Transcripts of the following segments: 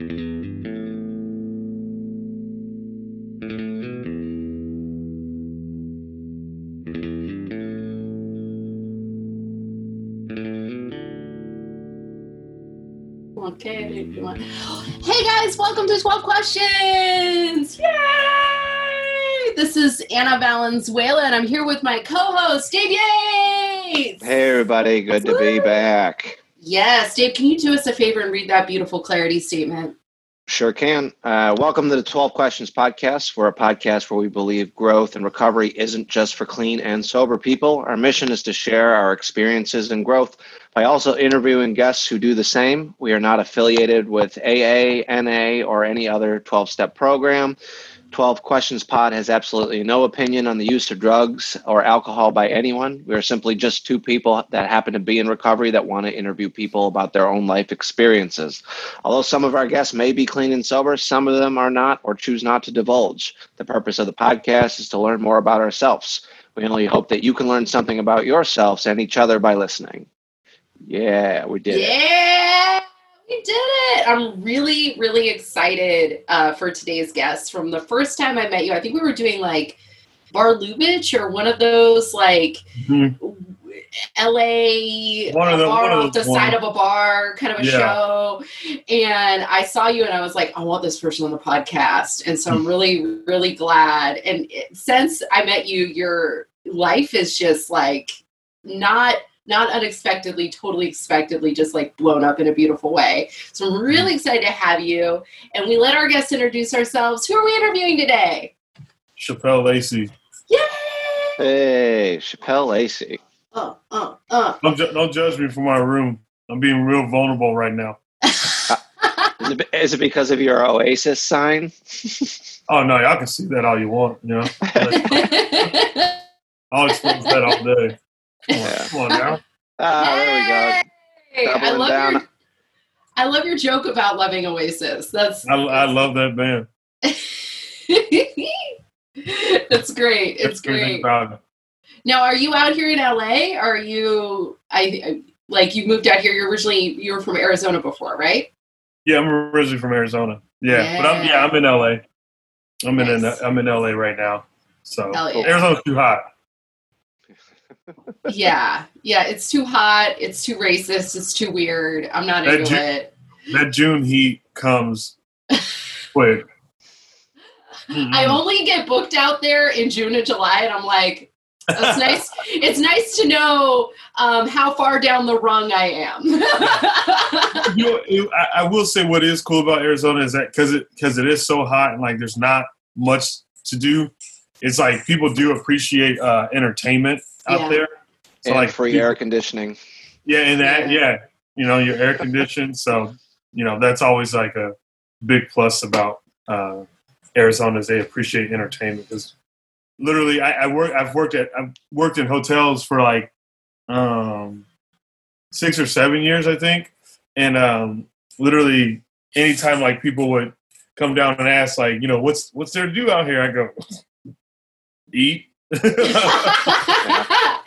Okay. Hey guys, welcome to 12 Questions! Yay! This is Anna Valenzuela, and I'm here with my co-host, Dave Yates! Hey everybody, good to be back. Yes, Dave, can you do us a favor and read that beautiful clarity statement? Sure can. Uh, welcome to the 12 Questions Podcast. We're a podcast where we believe growth and recovery isn't just for clean and sober people. Our mission is to share our experiences and growth by also interviewing guests who do the same. We are not affiliated with AA, NA, or any other 12 step program. 12 Questions Pod has absolutely no opinion on the use of drugs or alcohol by anyone. We are simply just two people that happen to be in recovery that want to interview people about their own life experiences. Although some of our guests may be clean and sober, some of them are not or choose not to divulge. The purpose of the podcast is to learn more about ourselves. We only hope that you can learn something about yourselves and each other by listening. Yeah, we did yeah. it. We did it. I'm really, really excited uh, for today's guest. From the first time I met you, I think we were doing like Bar Lubitsch or one of those like mm-hmm. LA one of the, bar one off the side of a bar kind of a yeah. show. And I saw you and I was like, I want this person on the podcast. And so I'm really, really glad. And it, since I met you, your life is just like not not unexpectedly, totally expectedly, just like blown up in a beautiful way. So I'm really excited to have you. And we let our guests introduce ourselves. Who are we interviewing today? Chappelle Lacey. Yay! Hey, Chappelle Lacey. Uh, uh, uh. Don't, ju- don't judge me for my room. I'm being real vulnerable right now. is, it, is it because of your Oasis sign? oh no, y'all can see that all you want. You know, I'll expose that all day. Yeah. Come on now. Ah, there we go. I love down. your I love your joke about loving Oasis. That's I, I love that band. That's great. It's great. Now, are you out here in LA? Are you I, I like you moved out here? You're originally you were from Arizona before, right? Yeah, I'm originally from Arizona. Yeah, Yeah. but I'm yeah I'm in LA. I'm in I'm in LA right now. So Hell yeah. Arizona's too hot. Yeah. Yeah, it's too hot, it's too racist, it's too weird. I'm not That into it. That June heat comes quick. I only get booked out there in June and July, and I'm like, that's nice. It's nice to know um, how far down the rung I am. you know, it- I, I will say what is cool about Arizona is that because it because it is so hot and like there's not much to do. It's like people do appreciate uh, entertainment out Yeah. there. So and like free people- air conditioning. Yeah, and that Yeah. yeah, you know, you're air conditioned, so you know that's always like a big plus about uh, Arizona is they appreciate entertainment because literally I, I work I've worked at I've worked in hotels for like um, six or seven years I think, and um, literally anytime like people would come down and ask like you know what's what's there to do out here I go eat.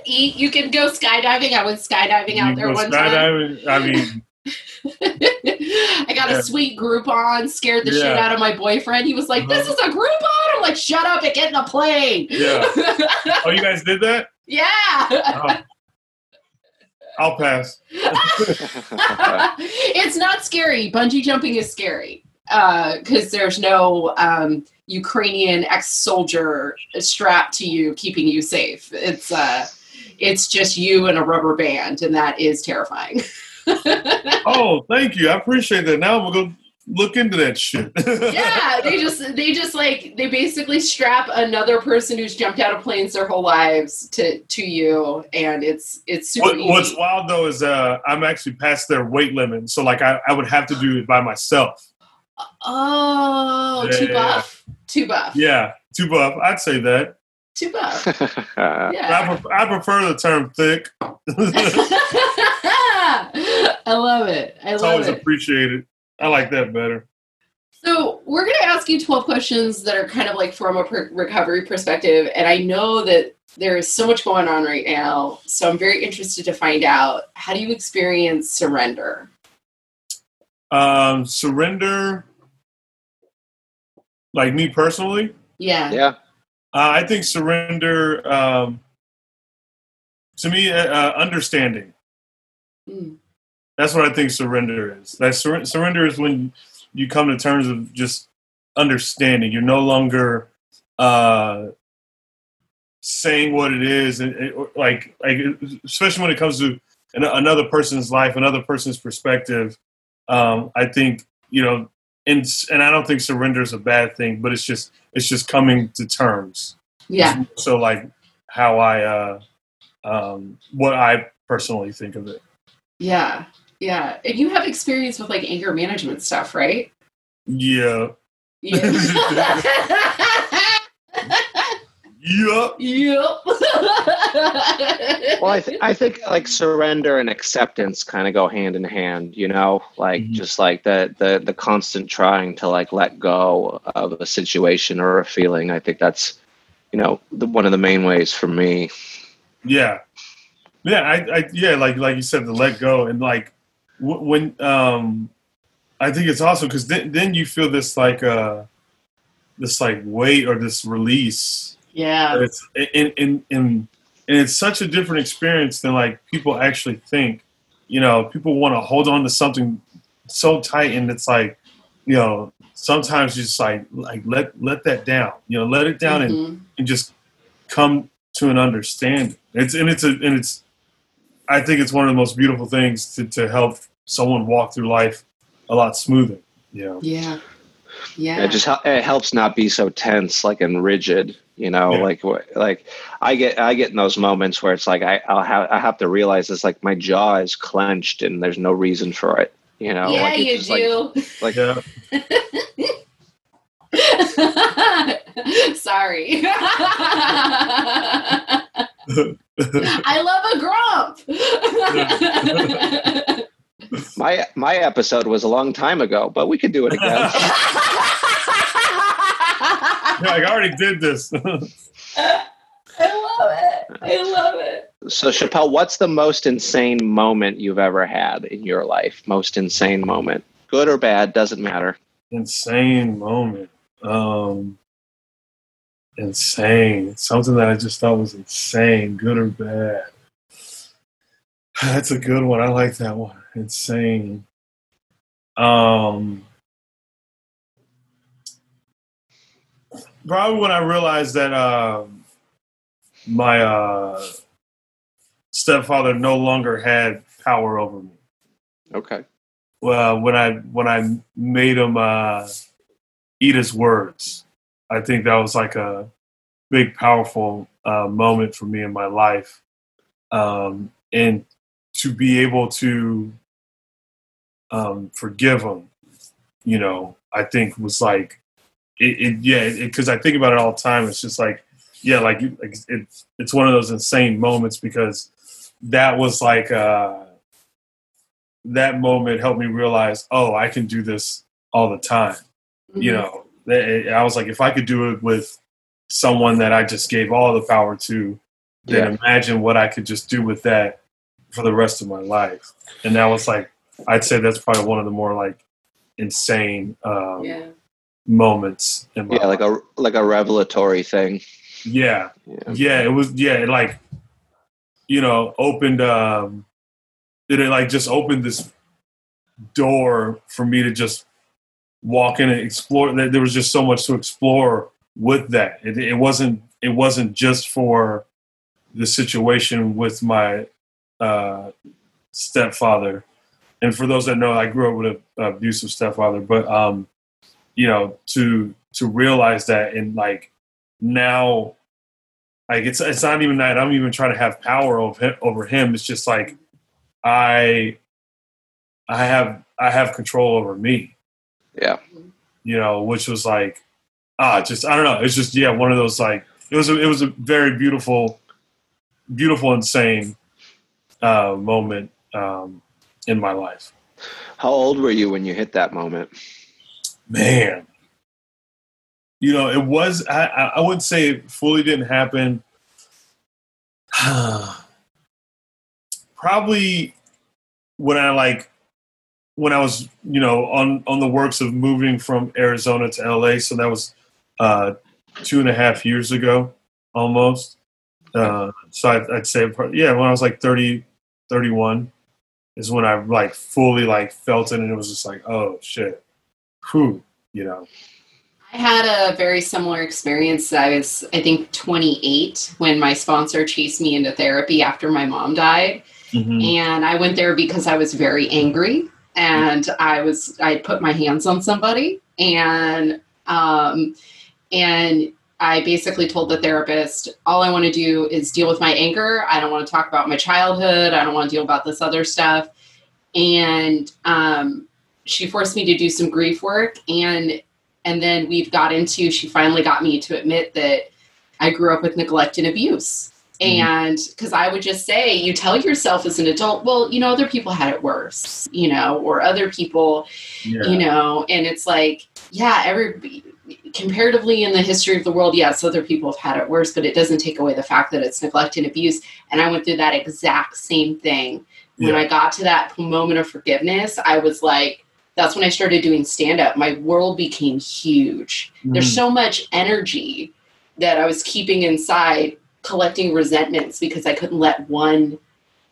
Eat. You can go skydiving. I went skydiving out there one time. I mean, I got Yeah. a sweet Groupon, scared the shit out of my boyfriend. He was like, This Uh-huh. is a Groupon. I'm like, Shut up and get in the plane. Yeah. oh, you guys did that? yeah. Oh. I'll pass. it's not scary. Bungee jumping is scary because there's no um, Ukrainian ex-soldier strapped to you, keeping you safe. It's uh, it's just you and a rubber band, and that is terrifying. Oh, thank you. I appreciate that. Now I'm gonna look into that shit. yeah, they just they just like they basically strap another person who's jumped out of planes their whole lives to to you, and it's it's super What, easy. what's wild though is uh, I'm actually past their weight limit, so like I, I would have to do it by myself. oh, Yeah, too buff, too buff, Yeah, too buff. I'd say that. too buff. But I, Yeah. pref- I prefer the term thick. I love it. I love it. It's love always it. appreciated. I like that better. So we're going to ask you 12 questions that are kind of like from a per- recovery perspective. And I know that there is so much going on right now. So I'm very interested to find out how do you experience surrender? Um, surrender, like me personally. Yeah. Yeah. Uh, I think surrender, um, to me, uh, uh, understanding. Mm. That's what I think surrender is. Like sur- surrender is when you come to terms of just understanding. You're no longer uh, saying what it is, and it, like like especially when it comes to an, another person's life, another person's perspective. Um, I think you know, and and I don't think surrender is a bad thing, but it's just it's just coming to terms. Yeah. So like how I uh, um, what I personally think of it. Yeah. Yeah. And you have experience with like anger management stuff, right? Yeah. Yeah. Yup. yep. Well, I, th- I think like surrender and acceptance kind of go hand in hand, you know, like Mhm. just like the, the, the constant trying to like let go of a situation or a feeling. I think that's, you know, the, one of the main ways for me. Yeah. Yeah. I, I, yeah. Like, like you said, to let go and like w- when, um, I think it's awesome because then, then you feel this like, uh, this like weight or this release. Yeah. It's in, in, in, and it's such a different experience than like people actually think. You know, people want to hold on to something so tight, and it's like, you know, sometimes just like like let let that down. You know, let it down and, Mhm. and just come to an understanding. It's and it's a and it's. I think it's one of the most beautiful things to to help someone walk through life a lot smoother. You know. Yeah. Yeah. It just hel- it helps not be so tense, like and rigid. You know, Yeah. like like I get I get in those moments where it's like I I'll have I have to realize it's like my jaw is clenched and there's no reason for it. You know, yeah, like you just like- do. Like, Yeah. Sorry. I love a grump. my my episode was a long time ago, but we could do it again. Yeah, I already did this. I love it. I love it. so Chappelle, what's the most insane moment you've ever had in your life? Most insane moment, good or bad, doesn't matter. insane moment. Um, insane. Something that I just thought was insane, good or bad. That's a good one. I like that one. Insane. Um, probably when I realized that um, my uh, stepfather no longer had power over me Okay. uh, when I when I made him uh, eat his words. I think that was like a big, powerful uh, moment for me in my life, um, and to be able to um, forgive him, you know, I think was like it. it yeah, because I think about it all the time. It's just like yeah, like, like it's it's one of those insane moments because that was like. Uh, that moment helped me realize, oh, I can do this all the time. Mm-hmm. You know, I was like, if I could do it with someone that I just gave all the power to, then Yeah. imagine what I could just do with that for the rest of my life. And that was like, I'd say that's probably one of the more like insane um, yeah. moments in my Yeah, like a like a revelatory thing. yeah, Yeah. yeah, it was yeah, it like you know, opened um did it like just opened this door for me to just walk in and explore there there was just so much to explore with that. It, it wasn't it wasn't just for the situation with my uh stepfather. And for those that know, I grew up with an abusive stepfather, but um you know, to to realize that and like now like it's it's not even that I'm even trying to have power over him, over him. It's just like I I have I have control over me, Yeah. you know, which was like ah just I don't know. It's just yeah, one of those like it was a, it was a very beautiful beautiful insane uh moment um in my life. How old were you when you hit that moment? man you know it was i i wouldn't say it fully didn't happen probably when i like when I was, you know, on on the works of moving from Arizona to LA. So that was uh, two and a half years ago, almost. Uh, so I'd, I'd, say, yeah, when I was like 30, 31 is when I like fully like felt it, and it was just like, oh shit, whew, you know. I had a very similar experience. I was, I think, 28 when my sponsor chased me into therapy after my mom died. Mm-hmm. And I went there because I was very angry and I was, I put my hands on somebody and, um, and I basically told the therapist, all I want to do is deal with my anger. I don't want to talk about my childhood. I don't want to deal about this other stuff. And, um, she forced me to do some grief work and and then we've got into she finally got me to admit that i grew up with neglect and abuse mm-hmm. and because i would just say you tell yourself as an adult well you know other people had it worse you know or other people yeah. you know and it's like yeah every comparatively in the history of the world yes other people have had it worse but it doesn't take away the fact that it's neglect and abuse and i went through that exact same thing when yeah. i got to that moment of forgiveness i was like that's when I started doing stand up. My world became huge. Mm. There's so much energy that I was keeping inside, collecting resentments because I couldn't let one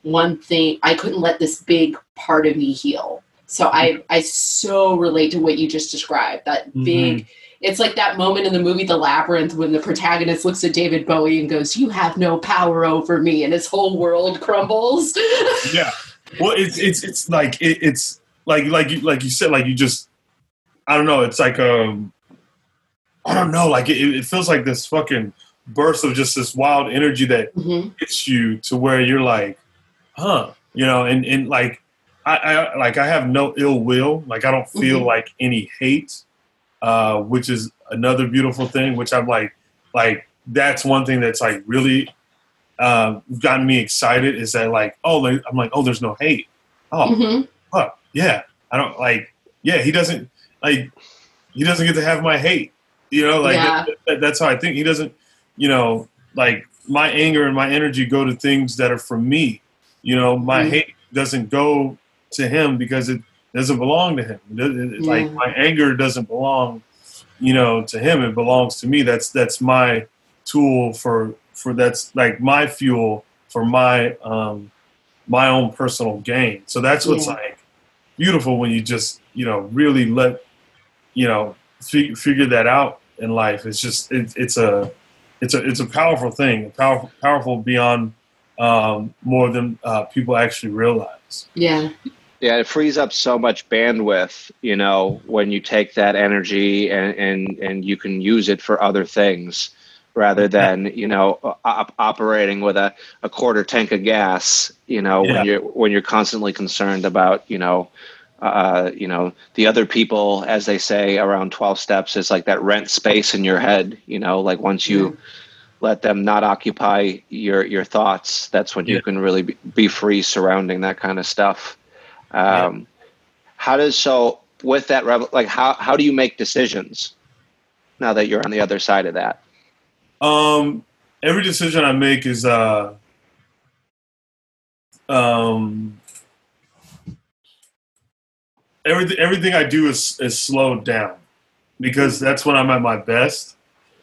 one thing I couldn't let this big part of me heal. So I I so relate to what you just described. That mm-hmm. big it's like that moment in the movie The Labyrinth when the protagonist looks at David Bowie and goes, "You have no power over me," and his whole world crumbles. yeah, well, it's it's it's like it, it's like like you like you said like you just I don't know. It's like um I don't know. Like it, it feels like this fucking burst of just this wild energy that mm-hmm. hits you to where you're like, huh, you know, and and like I, I like I have no ill will. Like I don't feel mm-hmm. like any hate, uh, which is another beautiful thing. Which I'm like, like that's one thing that's like really uh, gotten me excited. Is that like, oh, like, I'm like, oh, there's no hate. Oh, mm-hmm. fuck yeah, I don't like, yeah, he doesn't like, he doesn't get to have my hate. You know, like yeah. that, that, that's how I think. He doesn't, you know, like my anger and my energy go to things that are for me. You know, my mm hate doesn't go to him because it doesn't belong to him. It, it, yeah. Like my anger doesn't belong, you know, to him. It belongs to me. That's that's my tool for for that's like my fuel for my um my own personal gain. So that's what's yeah. like beautiful when you just you know really let you know f- figure that out in life. It's just it, it's a it's a it's a powerful thing, powerful powerful beyond um, more than uh, people actually realize. Yeah. Yeah, it frees up so much bandwidth, you know, when you take that energy and and and you can use it for other things rather than you know op- operating with a, a quarter tank of gas you know yeah. when you're when you're constantly concerned about you know uh, you know the other people as they say around 12 steps is like that rent space in your head you know like once you yeah. let them not occupy your your thoughts that's when yeah. you can really be, free surrounding that kind of stuff um, how does so with that like how how do you make decisions now that you're on the other side of that um, every decision I make is uh, um, everything. Everything I do is is slowed down because that's when I'm at my best.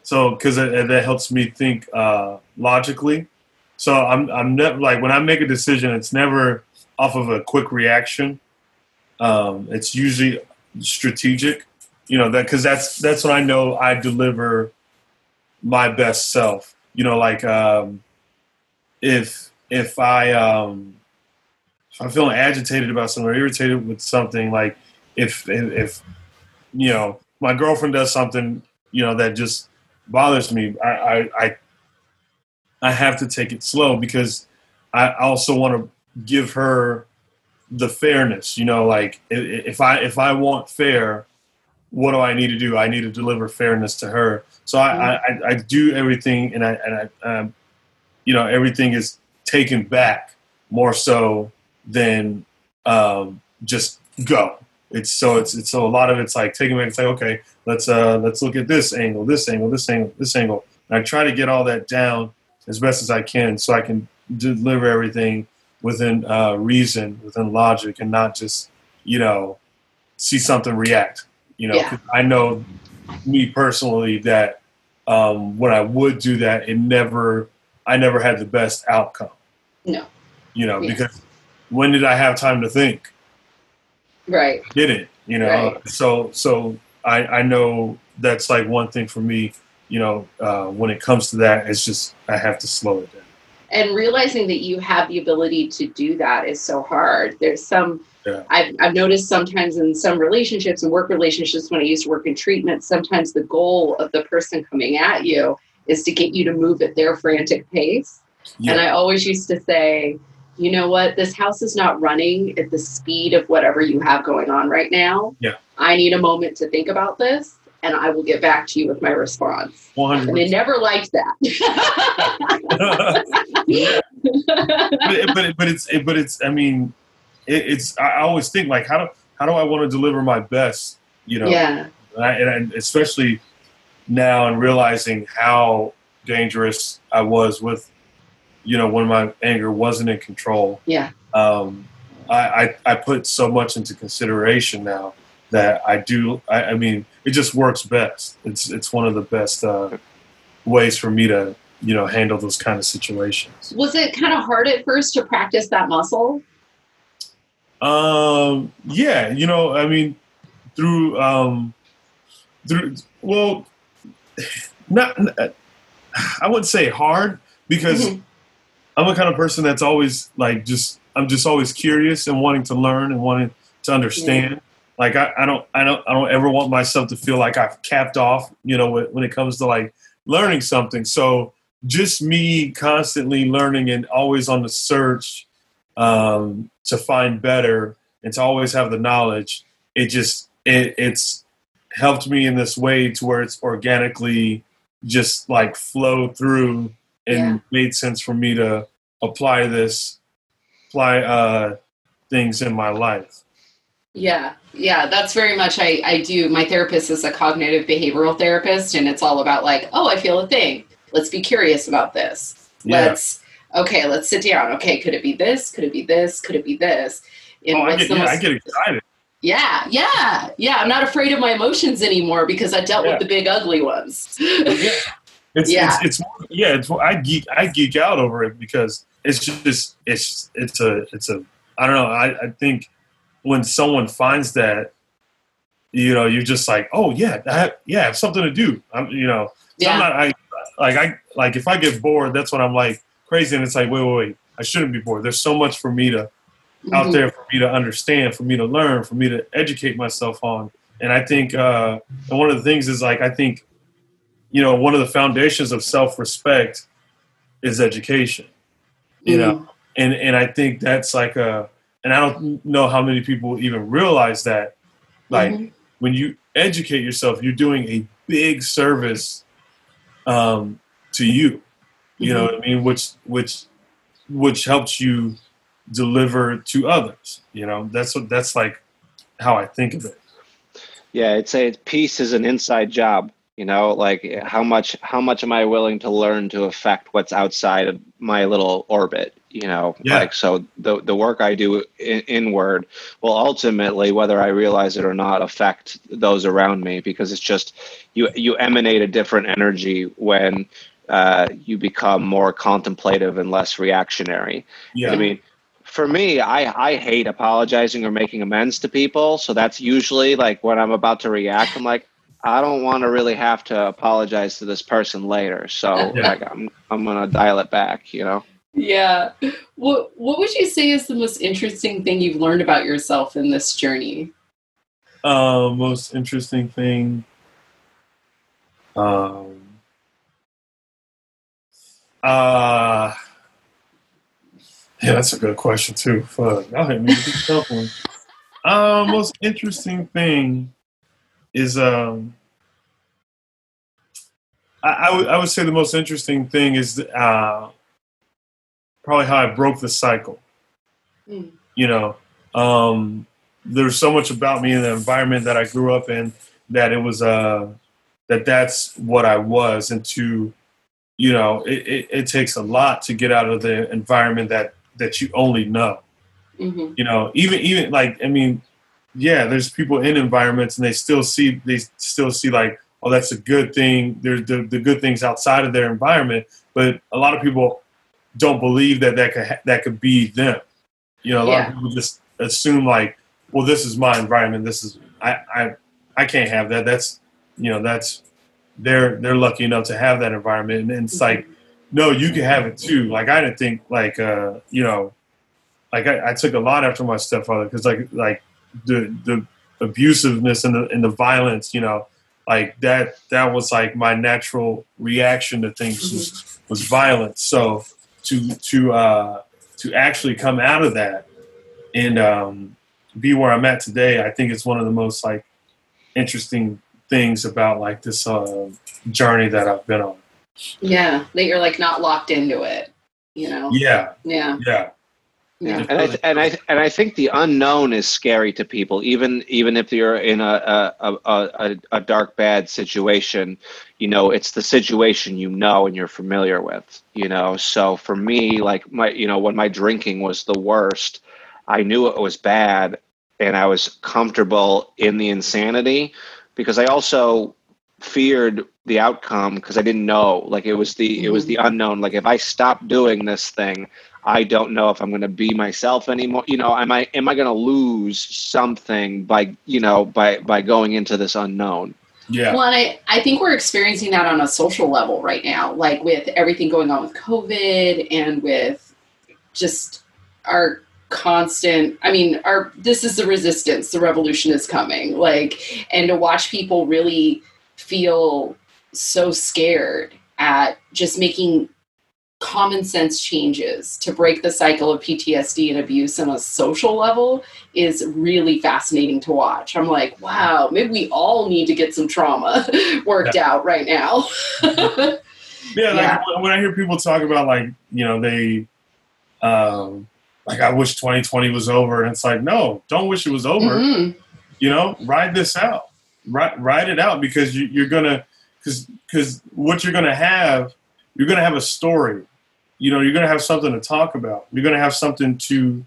So because that helps me think uh, logically. So I'm I'm never like when I make a decision, it's never off of a quick reaction. Um, it's usually strategic, you know that because that's that's when I know I deliver my best self. You know, like um, if if I um, if I'm feeling agitated about something or irritated with something, like if if, if you know my girlfriend does something, you know that just bothers me, I I I, I have to take it slow because I also want to give her the fairness. You know, like if I if I want fair, what do I need to do? I need to deliver fairness to her. So I, I, I do everything, and I and I, um, you know, everything is taken back more so than um, just go. It's so it's it's so a lot of it's like taking back. It's like okay, let's uh let's look at this angle, this angle, this angle, this angle. And I try to get all that down as best as I can, so I can deliver everything within uh, reason, within logic, and not just you know, see something react. You know, Yeah. I know me personally that um, when I would do that, it never, I never had the best outcome. No. You know, because when did I have time to think? Right. Didn't you know? Right. So so I I know that's like one thing for me. You know, uh, when it comes to that, it's just I have to slow it down. And realizing that you have the ability to do that is so hard there's some Yeah. I've, I've noticed sometimes in some relationships and work relationships when i used to work in treatment sometimes the goal of the person coming at you is to get you to move at their frantic pace Yeah. and i always used to say you know what this house is not running at the speed of whatever you have going on right now Yeah. i need a moment to think about this and i will get back to you with my response One and hundred they never liked that but but but it's but it's I mean, it, it's I always think like how do how do I want to deliver my best? You know, yeah and, I, and especially now and realizing how dangerous I was with, you know, when my anger wasn't in control. yeah Um, I, I I put so much into consideration now that I do. I, I mean, it just works best. It's it's one of the best uh, ways for me to you know handle those kind of situations. Was it kind of hard at first to practice that muscle? Um, yeah, you know, I mean, through um, through well, not I wouldn't say hard because Mhm. I'm the kind of person that's always like just I'm just always curious and wanting to learn and wanting to understand. Like I, I don't I don't I don't ever want myself to feel like I've capped off, you know, when, when it comes to like learning something. So just me constantly learning and always on the search um, to find better and to always have the knowledge. It just it, it's helped me in this way to where it's organically just like flow through and Yeah. made sense for me to apply this apply uh things in my life Yeah, yeah, that's very much I, I do. My therapist is a cognitive behavioral therapist, and it's all about like, oh, I feel a thing. Let's be curious about this. Yeah. Let's okay, let's sit down. Okay, could it be this? Could it be this? Could it be this? And oh, I get, yeah, most- I get excited yeah, yeah, yeah. I'm not afraid of my emotions anymore because I dealt Yeah. with the big ugly ones. yeah. It's, Yeah. it's it's yeah. It's I geek I geek out over it because it's just it's it's a it's a I don't know. I, I think when someone finds that, you know, you're just like, oh yeah, that yeah, I have something to do. I'm you know, so I'm not I like I like if I get bored, that's when I'm like crazy, and it's like wait wait wait, I shouldn't be bored. There's so much for me to out Mhm. there for me to understand, for me to learn, for me to educate myself on. And I think, uh, and one of the things is like, I think, you know, one of the foundations of self respect is education, you know, Mhm. and, and I think that's like a, and I don't know how many people even realize that, like, Mhm. when you educate yourself, you're doing a big service um, to you. You know what I mean? Which which which helps you deliver to others. You know, that's what that's like how I think of it. Yeah, I'd say peace is an inside job. You know, like how much how much am I willing to learn to affect what's outside of my little orbit? You know, Yeah. like so the the work I do in, inward will ultimately, whether I realize it or not, affect those around me because it's just you you emanate a different energy when uh, you become more contemplative and less reactionary. Yeah. I mean, for me, I, I hate apologizing or making amends to people. So that's usually like when I'm about to react, I'm like, I don't want to really have to apologize to this person later. So Yeah. like, I'm, I'm going to dial it back, you know? Yeah. What What would you say is the most interesting thing you've learned about yourself in this journey? Uh, most interesting thing. Um, uh, yeah, that's a good question too. Fuck, y'all hit me with a tough one. Uh, most interesting thing is um, I, I would I would say the most interesting thing is uh, probably how I broke the cycle. Mm. You know, um, there's so much about me in the environment that I grew up in that it was uh that that's what I was and to you know it, it, it takes a lot to get out of the environment that that you only know hmm you know even even like I mean yeah, there's people in environments and they still see they still see like, oh, that's a good thing. There's the, the good things outside of their environment, but a lot of people don't believe that that could that could be them. You know, a lot of people just assume like, well, this is my environment. This is I I I can't have that. That's you know that's they're they're lucky enough to have that environment, and it's mm-hmm. like, no, you can have it too. Like I didn't think like uh you know, like I, I took a lot after my stepfather because like like the the abusiveness and the and the violence, you know, like that that was like my natural reaction to things mm-hmm. was, was violence. So to to uh, to actually come out of that and um, be where I'm at today, I think it's one of the most like interesting things about like this uh, journey that I've been on. Yeah, that you're like not locked into it. You know. Yeah. Yeah. Yeah. Yeah. And I th- and I th- and I think the unknown is scary to people, even even if you're in a a, a a, a dark bad situation. You know, it's the situation you know and you're familiar with. You know, so for me, like my you know when my drinking was the worst, I knew it was bad, and I was comfortable in the insanity because I also feared the outcome because I didn't know. Like it was the it was the mm-hmm. unknown. Like if I stopped doing this thing, I don't know if I'm going to be myself anymore. You know, am I am I going to lose something by you know by by going into this unknown? Yeah. Well, and I, I think we're experiencing that on a social level right now, like with everything going on with COVID and with just our constant i mean our this is the resistance the revolution is coming like and to watch people really feel so scared at just making common sense changes to break the cycle of PTSD and abuse on a social level is really fascinating to watch. I'm like, wow, maybe we all need to get some trauma worked yeah. out right now. yeah, yeah. Like when I hear people talk about like, you know, they um like I wish 2020 was over and it's like, no, don't wish it was over. Mm-hmm. You know, ride this out. Ride, ride it out because you, you're gonna because because what you're gonna have you're going to have a story. You know, you're going to have something to talk about. You're going to have something to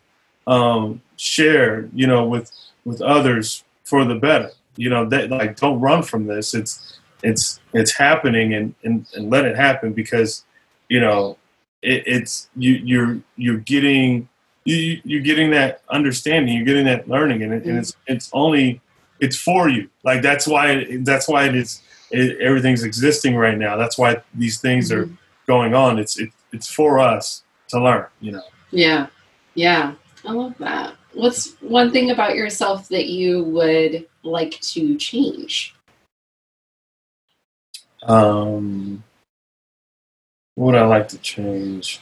um, share. You know, with with others for the better. You know, that like don't run from this. It's it's it's happening, and and, and let it happen because you know it, it's you you're you're getting you you're getting that understanding. You're getting that learning, and, it, and it's it's only it's for you. Like that's why that's why it is. It, everything's existing right now. That's why these things are mm-hmm going on. It's it, it's for us to learn, you know. Yeah, yeah, I love that. What's one thing about yourself that you would like to change? Um, what would I like to change?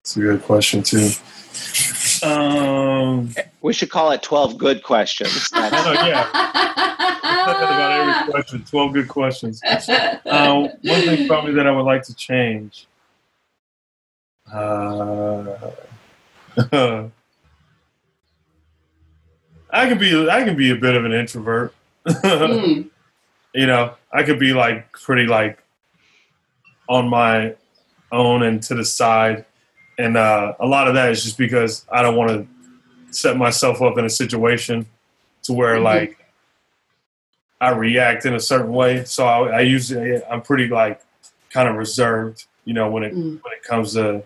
It's a good question too. Um, we should call it twelve good questions. oh, yeah about every question. Twelve good questions. Uh, one thing probably that I would like to change. Uh, I can be I can be a bit of an introvert. mm. You know, I could be like pretty like on my own and to the side, and uh, a lot of that is just because I don't want to set myself up in a situation to where mm-hmm. like I react in a certain way. So I, I usually I'm pretty like kind of reserved, you know, when it mm. when it comes to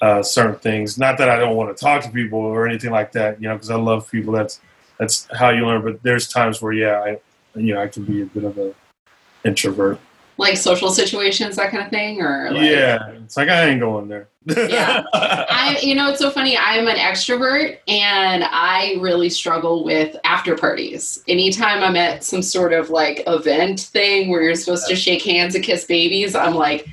uh, certain things. Not that I don't want to talk to people or anything like that, you know, because I love people. That's that's how you learn. But there's times where yeah, I you know I can be a bit of a introvert like social situations, that kind of thing, or like, yeah, it's like I ain't going there. yeah, I you know it's so funny. I'm an extrovert, and I really struggle with after parties. Anytime I'm at some sort of like event thing where you're supposed to shake hands and kiss babies, I'm like.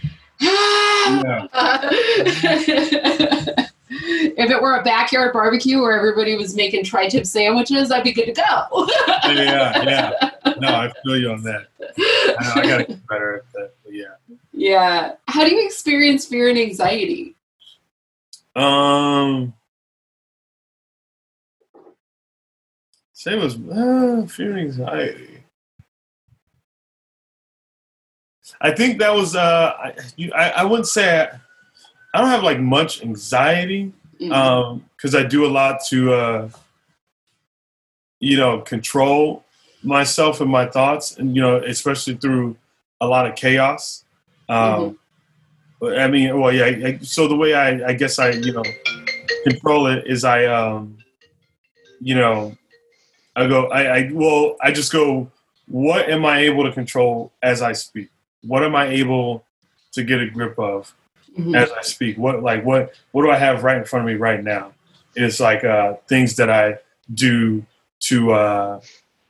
Ah! if it were a backyard barbecue where everybody was making tri-tip sandwiches, I'd be good to go. yeah, yeah. No, I feel you on that. I, I gotta get better at that. But yeah. Yeah. How do you experience fear and anxiety? Um. Same as uh, fear and anxiety. I think that was uh, I, you, I, I wouldn't say I, I don't have like much anxiety. Um because um, I do a lot to, uh, you know, control myself and my thoughts, and you know, especially through a lot of chaos. Um, mm-hmm. I mean, well, yeah. I, so the way I, I guess I, you know, control it is I, um, you know, I go, I, I, well, I just go. What am I able to control as I speak? What am I able to get a grip of? mm-hmm. as I speak. What like what what do I have right in front of me right now? It's like uh, things that I do to uh,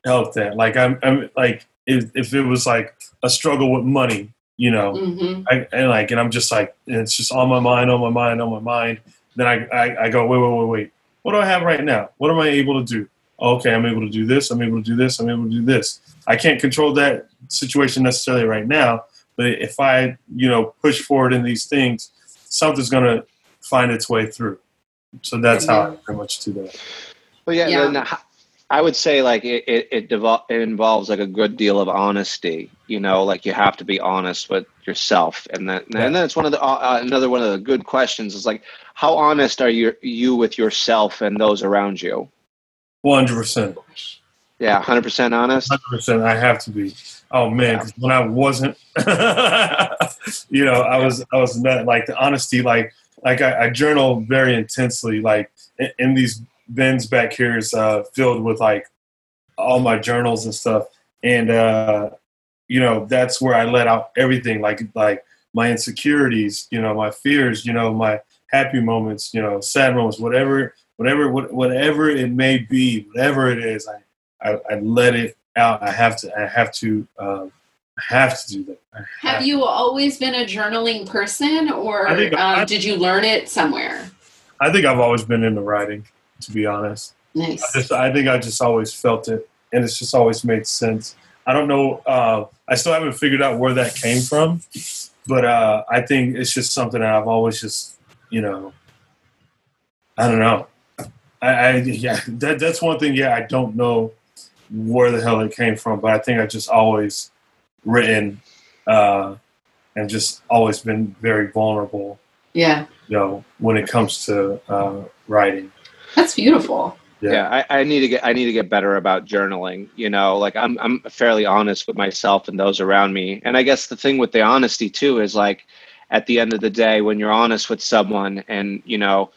help that. Like I'm, I'm like if, if it was like a struggle with money, you know, mm-hmm. I, and like and I'm just like it's just on my mind, on my mind, on my mind. Then I, I I go wait wait wait wait. What do I have right now? What am I able to do? Okay, I'm able to do this. I'm able to do this. I'm able to do this. I can't control that situation necessarily right now, but if I, you know, push forward in these things, something's going to find its way through. So that's how I pretty much do that. Well, yeah, yeah. I would say like it it, it, devol- it, involves like a good deal of honesty. You know, like you have to be honest with yourself, and then yeah. and then it's one of the uh, uh, another one of the good questions is like how honest are you you with yourself and those around you? One hundred percent. Yeah, hundred percent honest. Hundred percent. I have to be. Oh man, yeah. when I wasn't, you know, I was I was not like the honesty, like like I, I journal very intensely, like in, in these bins back here is uh, filled with like all my journals and stuff, and uh, you know that's where I let out everything, like like my insecurities, you know, my fears, you know, my happy moments, you know, sad moments, whatever, whatever, whatever it may be, whatever it is, I I, I let it out. I have to. I have to. Um, I have to do that. Have, have, you always been a journaling person, or um, I, did you learn it somewhere? I think I've always been into writing. To be honest, nice. I, just, I think I just always felt it, and it's just always made sense. I don't know. Uh, I still haven't figured out where that came from, but uh, I think it's just something that I've always just, you know, I don't know. I, I yeah, that that's one thing. Yeah, I don't know where the hell it came from, but I think I just always written uh, and just always been very vulnerable. Yeah. You know, when it comes to uh, writing. That's beautiful. Yeah, yeah I, I, need to get I need to get better about journaling. You know, like I'm I'm fairly honest with myself and those around me. And I guess the thing with the honesty too is like at the end of the day, when you're honest with someone and you know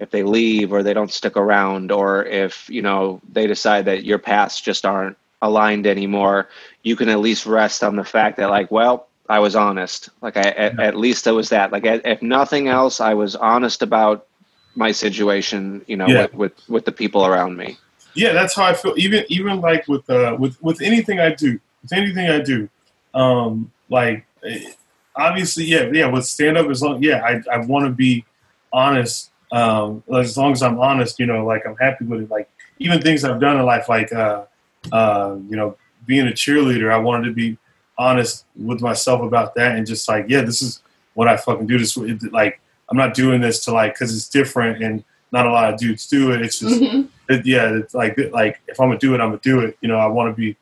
if they leave or they don't stick around or if you know they decide that your paths just aren't aligned anymore you can at least rest on the fact that like well i was honest like I, at, at least it was that like if nothing else i was honest about my situation you know yeah. with, with, with the people around me yeah that's how i feel even even like with uh with with anything i do with anything i do um like eh, obviously yeah yeah with stand up as long yeah i, I want to be honest um, as long as I'm honest, you know, like I'm happy with it. Like even things I've done in life, like uh, uh, you know, being a cheerleader, I wanted to be honest with myself about that, and just like, yeah, this is what I fucking do. This like I'm not doing this to like because it's different and not a lot of dudes do it. It's just mm-hmm. it, yeah, it's like like if I'm gonna do it, I'm gonna do it. You know, I want to be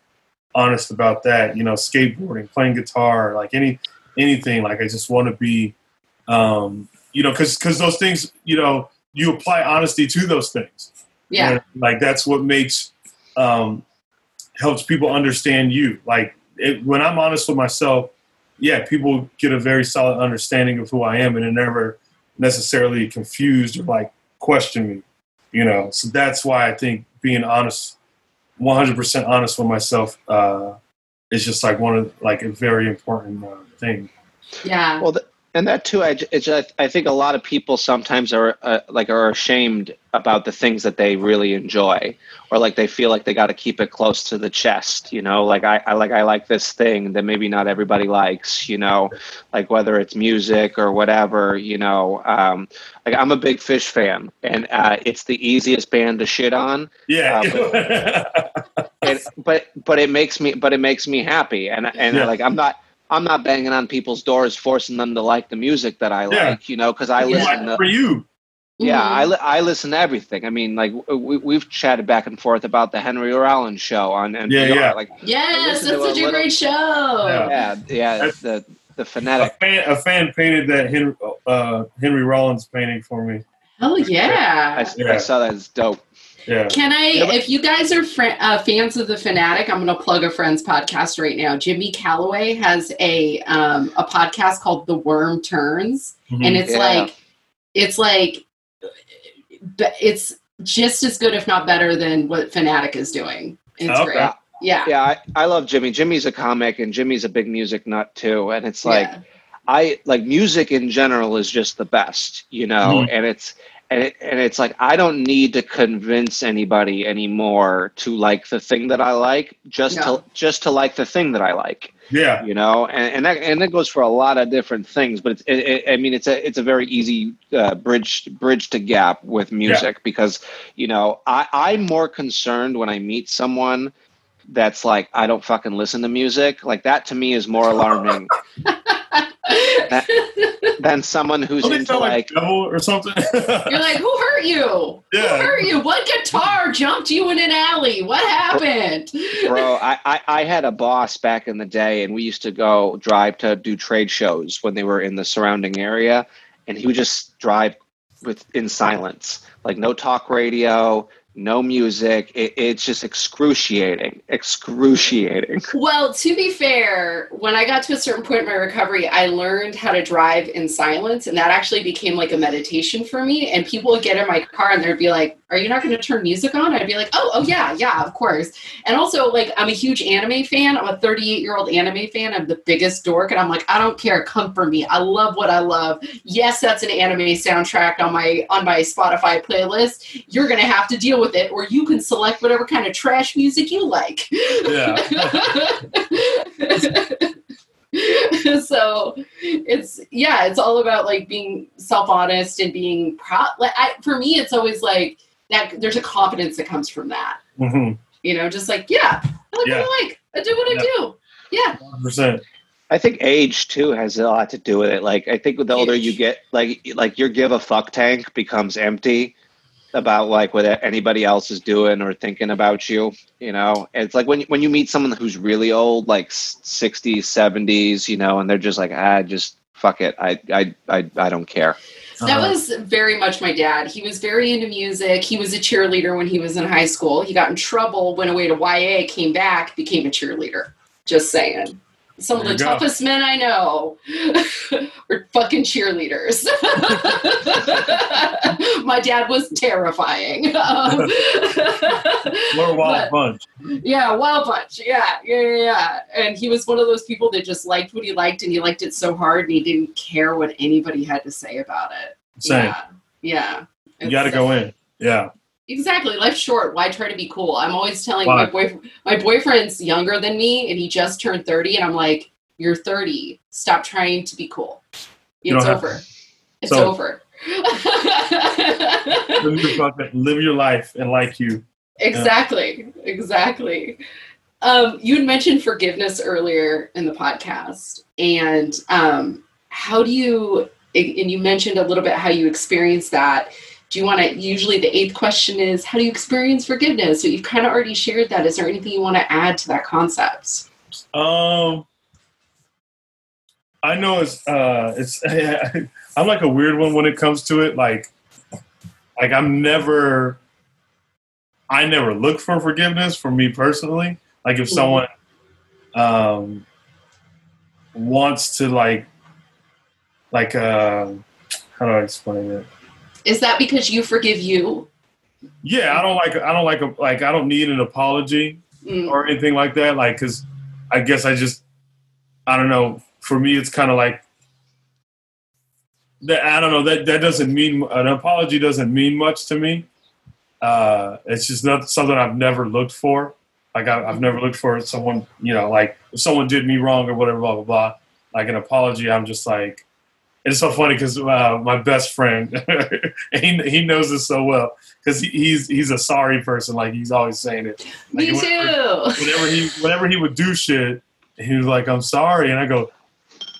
honest about that. You know, skateboarding, playing guitar, like any anything. Like I just want to be um, you know, because because those things, you know, you apply honesty to those things. Yeah, and, like that's what makes um, helps people understand you. Like it, when I'm honest with myself, yeah, people get a very solid understanding of who I am, and they're never necessarily confused or like question me. You know, so that's why I think being honest, 100% honest with myself, uh, is just like one of like a very important uh, thing. Yeah. Well, and that too I, I think a lot of people sometimes are uh, like are ashamed about the things that they really enjoy or like they feel like they got to keep it close to the chest you know? Like I, I like i like this thing that maybe not everybody likes you know? Like whether it's music or whatever you know? Um, like i'm a big Phish fan and uh, it's the easiest band to shit on yeah. uh, but, it, but but it makes me but it makes me happy and and yeah. like i'm not I'm not banging on people's doors forcing them to like the music that I yeah. like, you know, because I listen to, for you. Yeah, mm-hmm. I, li- I listen to everything. I mean, like we, we've chatted back and forth about the Henry Rollins show on NPR. Yeah, yeah. Like, yes, that's such a, a great show. Yeah, yeah. yeah the the Fanatic. A fan, a fan painted that Henry, uh, Henry Rollins painting for me. Oh yeah! I, Yeah. I saw that. It's dope. Yeah. Can I, Yeah, but- if you guys are fr- uh, fans of the Fanatic, I'm going to plug a friend's podcast right now. Jimmy Calloway has a um, a podcast called The Worm Turns, Mhm. and it's Yeah. like it's like it's just as good, if not better, than what Fanatic is doing. It's Okay. great. Yeah. Yeah, I, I love Jimmy. Jimmy's a comic, and Jimmy's a big music nut too. And it's like Yeah. I like music in general is just the best, you know. Mhm. And it's and it, and it's like I don't need to convince anybody anymore to like the thing that I like, just No. to just to like the thing that I like. yeah. you know and, and that and that goes for a lot of different things but it's it, it, i mean it's a it's a very easy uh, bridge bridge to gap with music because you know i i'm more concerned when i meet someone that's like i don't fucking listen to music like that to me is more alarming than someone who's Don't into like like devil or something? You're like, who hurt you? Yeah. Who hurt you? What guitar jumped you in an alley? What happened? bro I, I i had a boss back in the day and we used to go drive to do trade shows when they were in the surrounding area and he would just drive with in silence like no talk radio no music it, it's just excruciating excruciating Well, to be fair, when I got to a certain point in my recovery, I learned how to drive in silence, and that actually became like a meditation for me. And people would get in my car and they'd be like, "Are you not going to turn music on?" I'd be like, "Oh, oh yeah, yeah, of course." And also, like, I'm a huge anime fan. I'm a 38 year old anime fan. I'm the biggest dork, and I'm like, I don't care. Come for me. I love what I love. Yes, that's an anime soundtrack on my on my Spotify playlist. You're gonna have to deal with it, or you can select whatever kind of trash music you like. Yeah. so it's yeah it's all about like being self-honest and being proud like I, for me it's always like that there's a confidence that comes from that hmm you know just like yeah i like Yeah. what i like i do what Yeah. i do yeah 100%. i think age too has a lot to do with it like i think with the older you get like like your give a fuck tank becomes empty about like what anybody else is doing or thinking about you you know? It's like when when you meet someone who's really old like s- 60s 70s you know and they're just like ah just fuck it. I i i, I don't care. That was very much my dad. He was very into music. He was a cheerleader when he was in high school. He got in trouble went away to ya came back became a cheerleader. Just saying some of the go. toughest men I know are fucking cheerleaders. My dad was terrifying. Um, We're a wild but- bunch. yeah, wild bunch. Yeah, yeah, yeah, yeah. And he was one of those people that just liked what he liked, and he liked it so hard, and he didn't care what anybody had to say about it. Same. Yeah, yeah. You got to go in. Yeah. Exactly. Life's short. Why try to be cool? I'm always telling Why? my boyfriend. My boyfriend's younger than me, and he just turned 30, and I'm like, "You're 30. Stop trying to be cool. It's have- over. It's So- over." Live your, live your life and like you. exactly. Exactly. Um, you had mentioned forgiveness earlier in the podcast, and um, how do you? And you mentioned a little bit how you experienced that. Do you want to? Usually, the eighth question is, how do you experience forgiveness? So you've kind of already shared that. Is there anything you want to add to that concept? Um, I know it's uh, it's I'm like a weird one when it comes to it. Like, like I'm never, I never look for forgiveness for me personally. Like if Mhm. someone um wants to like, like uh, how do I explain it? Is that because you forgive you? Yeah, I don't like I don't like a, like I don't need an apology. Mm, or anything like that. Like, because I guess I just, I don't know. For me, it's kind of like that. I don't know. That that doesn't mean an apology doesn't mean much to me. Uh, it's just not something I've never looked for. Like I, I've never looked for someone, you know, like if someone did me wrong or whatever, blah blah blah. Like an apology, I'm just like. It's so funny because uh, my best friend, he he knows this so well because he, he's he's a sorry person. Like he's always saying it. me whenever- too. whenever he whenever he would do shit, he was like, "I'm sorry," and I go,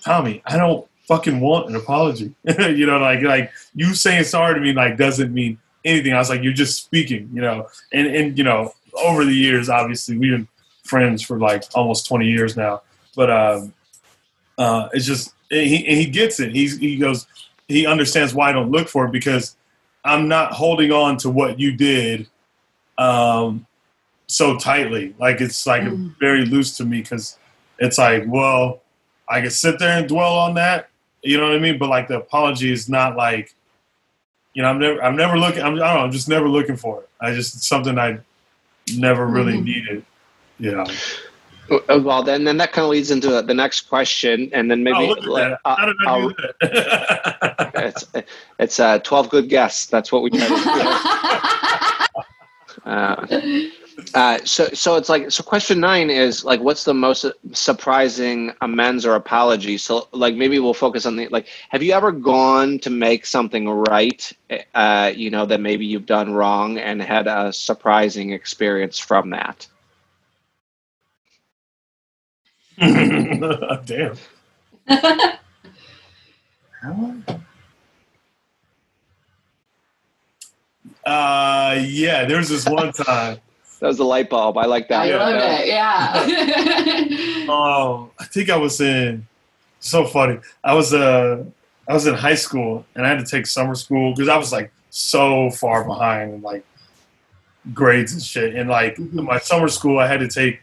"Tommy, I don't fucking want an apology." you know, like like you saying sorry to me like doesn't mean anything. I was like, "You're just speaking," you know. And and you know, over the years, obviously, we've been friends for like almost 20 years now. But um, uh, it's just and he and he gets it. He's he goes he understands why I don't look for it because I'm not holding on to what you did um, so tightly. Like it's like Mm. very loose to me because it's like, well, I can sit there and dwell on that. You know what I mean? But like the apology is not like, you know, I'm never, I'm never looking. I'm, I don't know. I'm just never looking for it. I just it's something I never really Mhm. needed. You know. Uh, Well, then, then that kind of leads into the next question, and then maybe oh, look at that. uh, How did I do that? it's it's uh, twelve good guests. That's what we try to do. Uh, uh, so so it's like so. Question nine is like, what's the most surprising amends or apology? So like maybe we'll focus on the like. Have you ever gone to make something right? Uh, you know that maybe you've done wrong and had a surprising experience from that. Damn. Uh, yeah, there's this one time. That was the light bulb. I like that. I love it. Yeah. Oh, I think I was in. So funny. I was uh, I was in high school and I had to take summer school because I was like so far behind in like grades and shit. And like Mhm. my summer school, I had to take.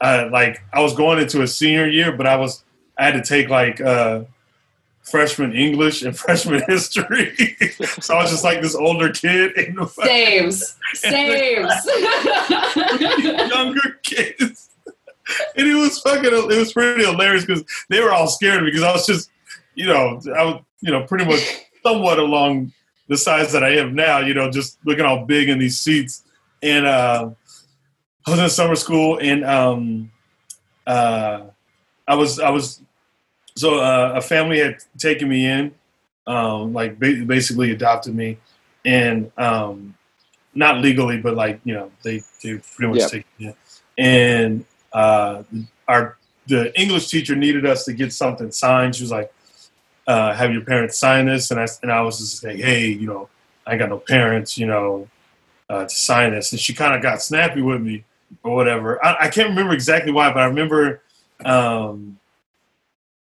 Uh, like I was going into a senior year, but I was I had to take like uh, freshman English and freshman history. so I was just like this older kid in the Saves. Saves. younger kids. And it was fucking, it was pretty hilarious because they were all scared because I was just, you know, I was, you know, pretty much somewhat along the size that I am now, you know, just looking all big in these seats. And uh, I was in summer school and um, uh, I was, I was, so uh, a family had taken me in, um, like ba- basically adopted me. And um, not legally, but like you know, they they pretty much Yeah. take it. And uh, our the English teacher needed us to get something signed. She was like, uh, "Have your parents sign this?" And I and I was just like, "Hey, you know, I got no parents, you know, uh, to sign this." And she kind of got snappy with me or whatever. I, I can't remember exactly why, but I remember. Um,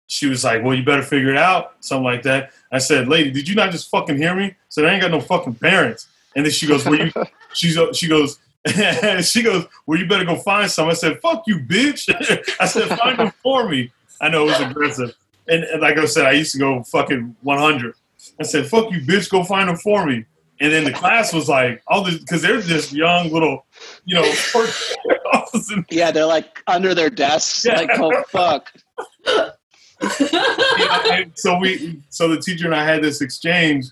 she was like, "Well, you better figure it out," something like that. I said, "Lady, did you not just fucking hear me?" Said, "I ain't got no fucking parents." And then she goes, "Well, you?" She's she goes. she goes, well, you better go find some. I said, fuck you, bitch. I said, find them for me. I know it was aggressive. And, and like I said, I used to go fucking 100. I said, fuck you, bitch, go find them for me. And then the class was like, all this, because they're just young little, you know. Yeah, they're like under their desks. Yeah. Like, oh fuck. and so we so the teacher and I had this exchange,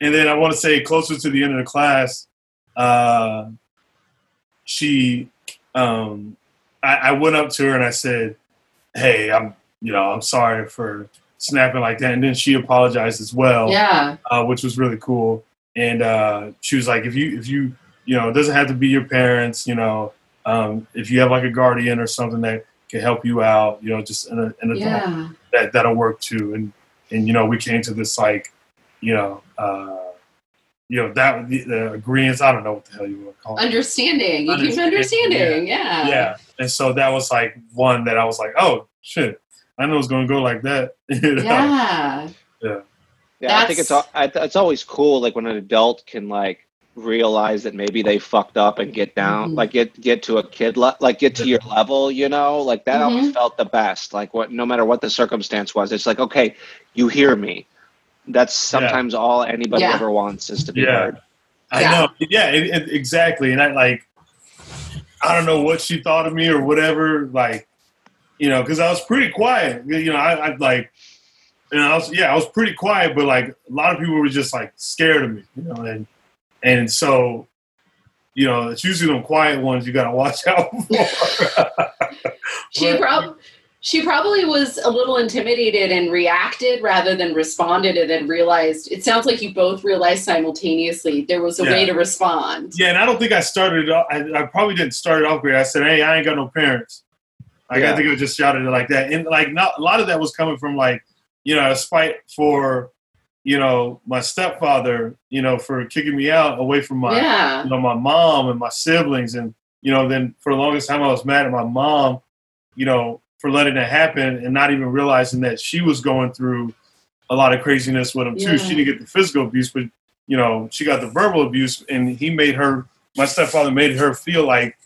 and then I want to say closer to the end of the class, uh, she, um, I, I went up to her and I said, "Hey, I'm you know I'm sorry for snapping like that," and then she apologized as well, yeah. uh, which was really cool. And uh, she was like, "If you if you you know it doesn't have to be your parents, you know, um, if you have like a guardian or something that." Can help you out, you know, just an, an adult Yeah. that that'll work too. And and you know, we came to this like, you know, uh, you know that the, the agreements. I don't know what the hell you want to call it. Understanding. You keep Understanding, understanding. Yeah. yeah, and so that was like one that I was like, oh shit, I know it's gonna go like that. you know? Yeah. Yeah, I think it's I, it's always cool like when an adult can like realize that maybe they fucked up and get down Mhm. Mm-hmm. like get get to a kid le- like get to your level you know like that always Mhm. felt the best like what no matter what the circumstance was it's like okay you hear me that's sometimes all anybody Yeah. ever wants is to be Yeah. heard I Yeah. know. Yeah, it, it- exactly. And I like, I don't know what she thought of me or whatever. Like, you know, because I was pretty quiet. You know, I, I like, and I was yeah, I was pretty quiet, but like a lot of people were just like scared of me. You know, and and so, you know, it's usually them quiet ones you got to watch out for. She But- prob- she probably was a little intimidated and reacted rather than responded and then realized it sounds like you both realized simultaneously there was a way to respond. Yeah, and I don't think I started it off. I, I probably didn't start it off great. I said, "Hey, I ain't got no parents." Like Yeah. I think I just shouted it like that, and like not a lot of that was coming from like you know a spite for you know my stepfather, you know, for kicking me out away from my Yeah. you know my mom and my siblings, and you know then for the longest time I was mad at my mom, you know, for letting that happen and not even realizing that she was going through a lot of craziness with him too. Yeah. She didn't get the physical abuse, but you know, she got the verbal abuse, and he made her. My stepfather made her feel like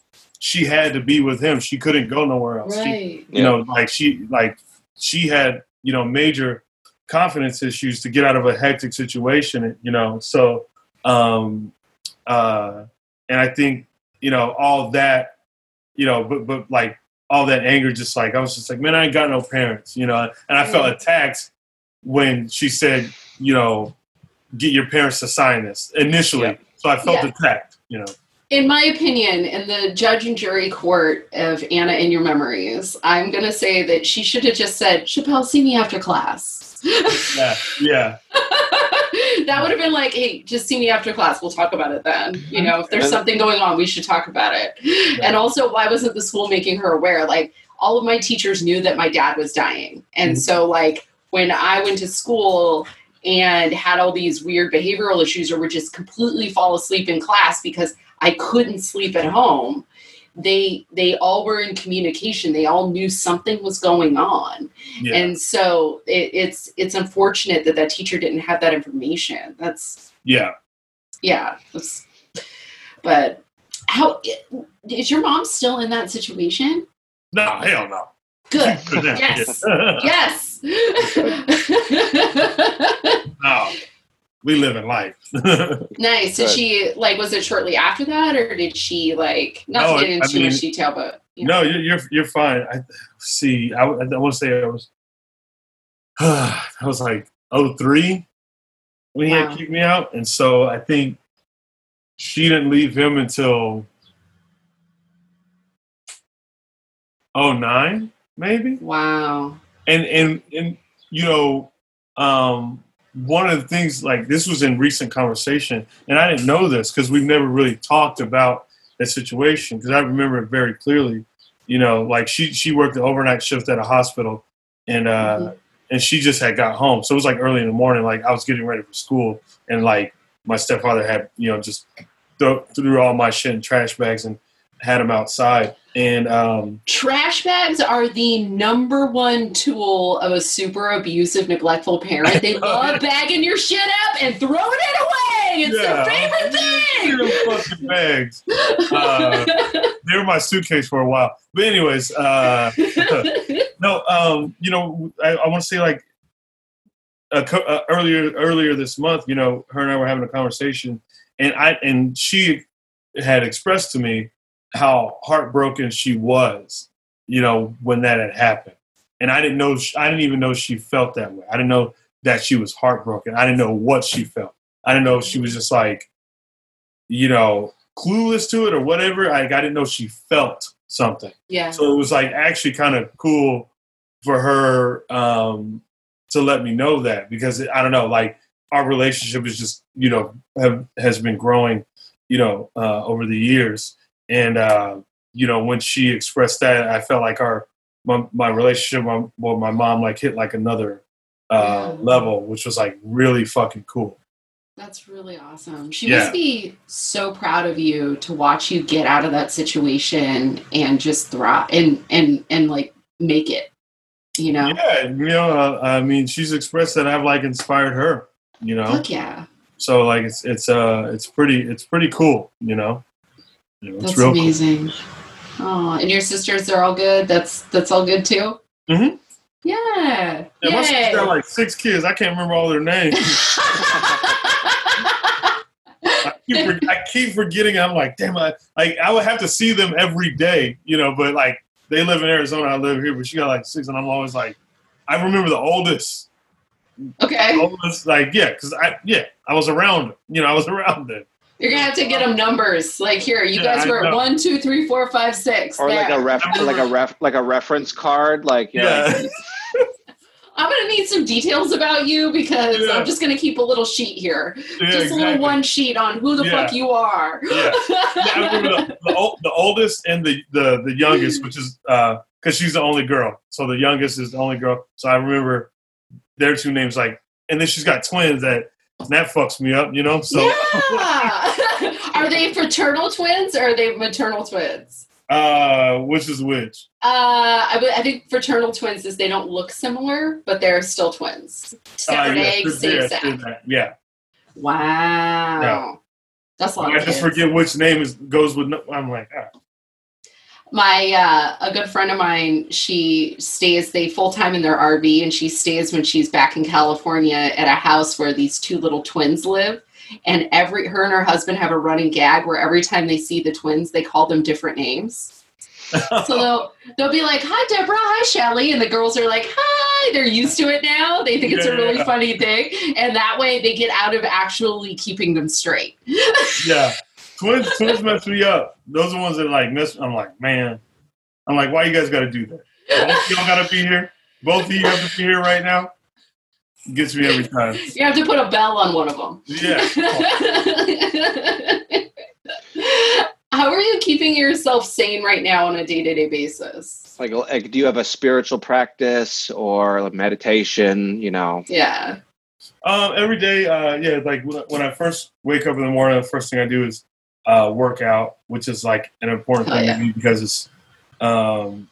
she had to be with him. She couldn't go nowhere else. She, Right. you know, like she like she had you know major confidence issues to get out of a hectic situation. You know, so um, uh, and I think you know all that, you know, but but like all that anger, just like I was just like, man, I ain't got no parents, you know, and I felt attacked when she said, you know, get your parents to sign this initially. Yeah. So I felt Yeah. attacked, you know. In my opinion, in the judge and jury court of Anna in Your Memories, I'm going to say that she should have just said, Chappelle, see me after class. Yeah, yeah, that would have been like, hey, just see me after class. We'll talk about it then. You know, if there's something going on, we should talk about it. And also, why wasn't the school making her aware? Like, all of my teachers knew that my dad was dying. And Mhm. so, like, when I went to school and had all these weird behavioral issues or would just completely fall asleep in class because I couldn't sleep at home, they they all were in communication. They all knew something was going on. yeah. And so it, it's it's unfortunate that that teacher didn't have that information. That's yeah. yeah. But how is your mom still in that situation? No, hell no. Good. Good. Yes. Yes. no, we live in life. nice. Did Good. she like? Was it shortly after that, or did she like? Not No, to get into I too much detail, but you know. no, you're you're, you're fine. I see. I, I want to say I was. I was like oh three when he Wow. had kicked me out, and so I think she didn't leave him until oh nine maybe. Wow. and and and you know um one of the things like this was in recent conversation and i didn't know this because we've never really talked about that situation because i remember it very clearly you know like she she worked the overnight shift at a hospital and uh Mhm. and she just had got home so it was like early in the morning like i was getting ready for school and like my stepfather had you know just throw, threw all my shit in trash bags and had him outside and um Trash bags are the number one tool of a super abusive, neglectful parent. They love bagging your shit up and throwing it away. It's Yeah. their favorite Them fucking bags. Uh, they were my suitcase for a while. But anyways, uh, no, um, you know, I, I want to say like a, co- uh, earlier earlier this month, you know, her and I were having a conversation, and I and she had expressed to me how heartbroken she was, you know, when that had happened, and I didn't know, I didn't even know she felt that way. I didn't know that she was heartbroken. I didn't know what she felt. I didn't know if she was just like, you know, clueless to it or whatever. I, I didn't know she felt something. yeah. So it was like actually kind of cool for her um, to let me know that because I don't know, like our relationship is just you know have, has been growing, you know, uh, over the years, and uh, you know when she expressed that, I felt like our my, my relationship with my, my mom like hit like another uh, Yeah. level, which was like really fucking cool. That's really awesome. She Yeah. must be so proud of you to watch you get out of that situation and just thrive and and and like make it. You know? Yeah, you know, uh, I mean, she's expressed that I've like inspired her, you know. Fuck yeah. so like it's it's uh it's pretty it's pretty cool you know, You know, That's real cool. amazing. Oh, and your sisters they're all good. That's that's all good too. Mhm. Yeah. yeah, my sister got like six kids i can't remember all their names I keep, for- I keep forgetting i'm like damn i like i would have to see them every day you know but like they live in arizona i live here but she got like six and i'm always like i remember the oldest okay. oldest like yeah because i yeah i was around them you know i was around them You're gonna have to get them numbers. Like here, you Yeah, guys I were know. one, two, three, four, five, six. or like a ref, like a ref, like a reference card. Like yeah, yeah I'm gonna need some details about you because Yeah. I'm just gonna keep a little sheet here. yeah just a little one sheet on who the Yeah. fuck you are. Yeah. Yeah, I remember the, the, ol- the oldest and the, the, the youngest, which is uh, because she's the only girl. So the youngest is the only girl. So I remember their two names, like, and then she's got twins that that fucks me up, you know. So yeah. are they fraternal twins or are they maternal twins? uh, which is which? Uh, I, I think fraternal twins is they don't look similar, but they're still twins. Uh, Separate yeah, eggs, same yeah, yeah. Wow. Yeah. That's a lot. I just forget which name is goes with. I'm like, ah. My uh, a good friend of mine, she stays they full time in their RV, and she stays when she's back in California at a house where these two little twins live. And every her and her husband have a running gag where every time they see the twins, they call them different names so they'll they'll be like, "Hi, Deborah. Hi, Shelly," and the girls are like, "Hi." They're used to it now. They think it's a really funny thing, and that way they get out of actually keeping them straight. yeah, twins twins mess me up. Those are ones that like mess. I'm like, man. I'm like, why you guys got to do that? Both y'all got to be here. Both of you have to be here right now. It gets me every time. You have to put a bell on one of them. Yeah. How are you keeping yourself sane right now on a day to day basis? Like, like, do you have a spiritual practice or like meditation? You know? Yeah. Um, every day, uh, yeah. Like when I first wake up in the morning, the first thing I do is uh, work out, which is like an important oh, thing yeah. to me because it's um,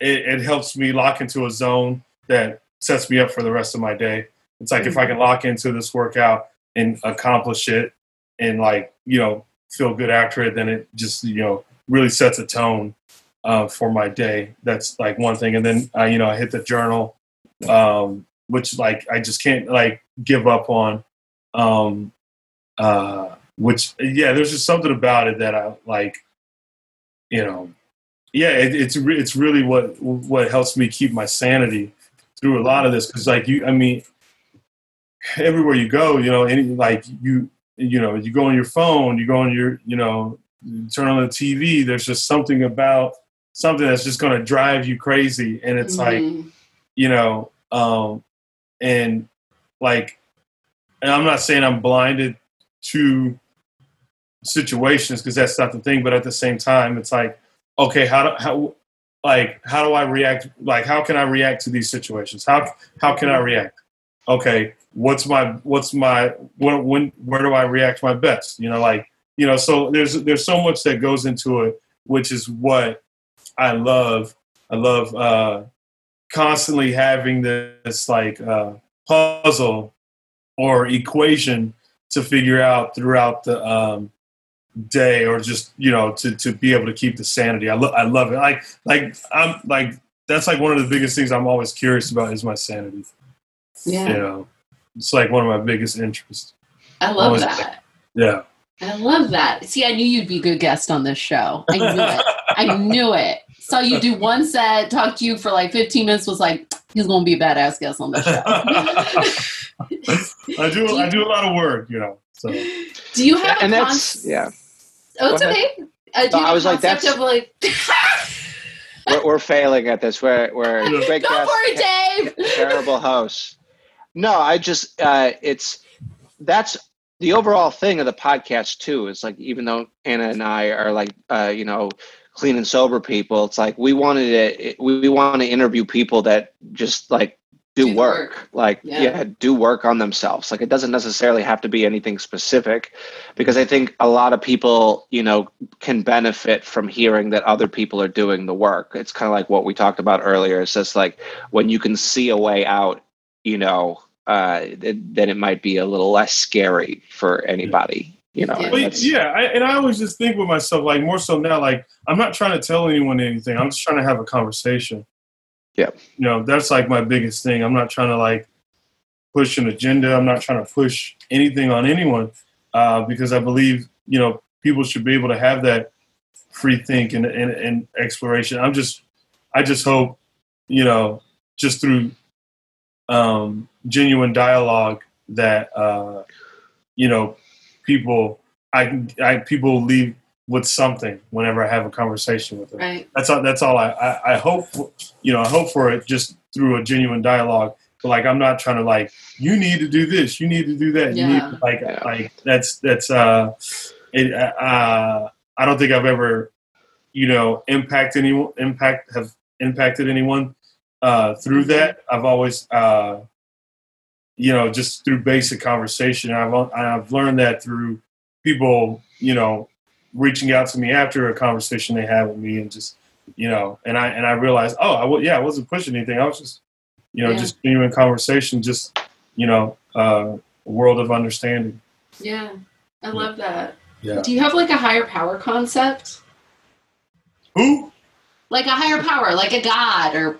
it, it, helps me lock into a zone that sets me up for the rest of my day. It's like mm-hmm. if I can lock into this workout and accomplish it, and like you know feel good after it, then it just you know really sets a tone uh, for my day. That's like one thing, and then uh, you know I hit the journal, um, which like I just can't like give up on. Um, uh, which yeah, there's just something about it that I like. You know, yeah, it, it's re- it's really what what helps me keep my sanity through a lot of this because like you, I mean, everywhere you go, you know, any like you you know, you go on your phone, you go on your, you know, you turn on the TV. There's just something about something that's just going to drive you crazy, and it's mm-hmm. like, you know, um, and like, and I'm not saying I'm blinded to situations because that's not the thing, but at the same time, it's like, okay, how do how like how do I react? Like, how can I react to these situations? How how can I react? Okay, what's my what's my when, when where do I react my best? You know, like you know, so there's there's so much that goes into it, which is what I love. I love uh, constantly having this like uh, puzzle or equation to figure out throughout the um, day, or just you know to to be able to keep the sanity. I love I love it. Like like I'm like that's like one of the biggest things I'm always curious about is my sanity. Yeah. You know it's like one of my biggest interests. I love that. Yeah. I love that. See, I knew you'd be a good guest on this show. I knew it. I knew it. Saw you do one set, talked to you for like 15 minutes, was like, he's going to be a badass guest on the show. I do, I do a lot of work, you know. So. Do you have and that's, yeah. Oh, it's okay. Uh, I was like, that's. Of like, we're, we're, failing at this. We're, we're great Go guest, for it, Dave. Terrible host. No, I just uh, it's that's the overall thing of the podcast too. Is like even though Anna and I are like uh, you know clean and sober people, it's like we wanted to we want to interview people that just like do, do work. work. like yeah. yeah. do work on themselves like it doesn't necessarily have to be anything specific because i think a lot of people you know can benefit from hearing that other people are doing the work it's kind of like what we talked about earlier it's just like when you can see a way out you know uh, then it might be a little less scary for anybody. You know, yeah, I, and I always just think with myself, like more so now, like I'm not trying to tell anyone anything. I'm just trying to have a conversation. Yeah, you know, that's like my biggest thing. I'm not trying to like push an agenda. I'm not trying to push anything on anyone uh, because I believe you know people should be able to have that free think and, and, and exploration. I'm just, I just hope, you know, just through um, genuine dialogue that uh, you know people I, I people leave with something whenever I have a conversation with them. Right. That's all. That's all. I, I, I hope for, you know. I hope for it just through a genuine dialogue. But like, I'm not trying to like. You need to do this. You need to do that. Yeah. You need to, like yeah. like that's that's uh, it, uh, I don't think I've ever, you know, impact anyone impact have impacted anyone uh, through mm-hmm. that. I've always, uh, you know, just through basic conversation. I've I've learned that through people, you know, reaching out to me after a conversation they had with me, and just, you know, and I and I realized, oh, I yeah, I wasn't pushing anything. I was just, you know, yeah. just genuine conversation, just, you know, uh, a world of understanding. Yeah, I love that. Yeah. Do you have like a higher power concept? Who? Like a higher power, like a god or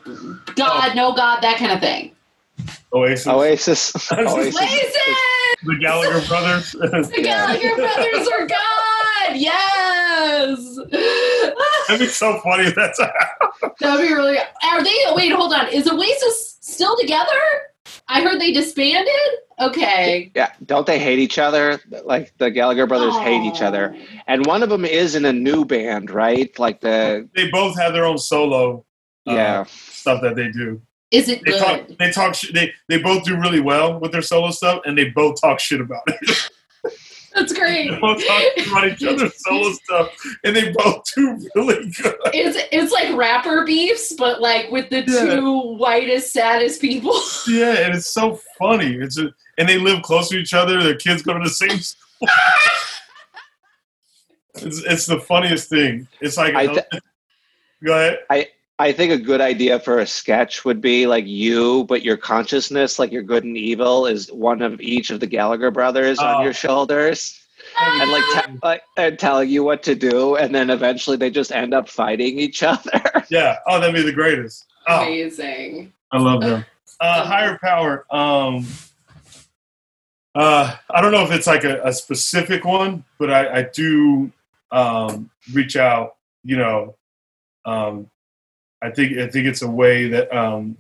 God, no God, that kind of thing. Oasis. Oasis. Oasis! The Gallagher brothers. The Gallagher brothers are God! Yes! That'd be so funny if that's That'd be really. Are they? Wait, hold on. Is Oasis still together? I heard they disbanded. Okay. Yeah, don't they hate each other? Like the Gallagher brothers hate each other, Oh. and one of them is in a new band, right? Like the they both have their own solo uh, yeah, stuff that they do. Is it They good? talk. They talk. Sh- they they both do really well with their solo stuff, and they both talk shit about it. That's great. they both talk about each other's solo stuff, and they both do really good. It's it's like rapper beefs, but like with the Yeah. two whitest, saddest people. Yeah, and it's so funny. It's a, and they live close to each other. Their kids go to the same school. it's, it's the funniest thing. It's like I th- go ahead. I think a good idea for a sketch would be like you, but your consciousness, like your good and evil, is one of each of the Gallagher brothers Oh. on your shoulders, and like, te- like and telling you what to do, and then eventually they just end up fighting each other. Yeah. Oh, that'd be the greatest. Oh, Amazing. I love them. Uh, higher power. Um, uh, I don't know if it's like a, a specific one, but I, I do um, reach out. You know, um, I think I think it's a way that um,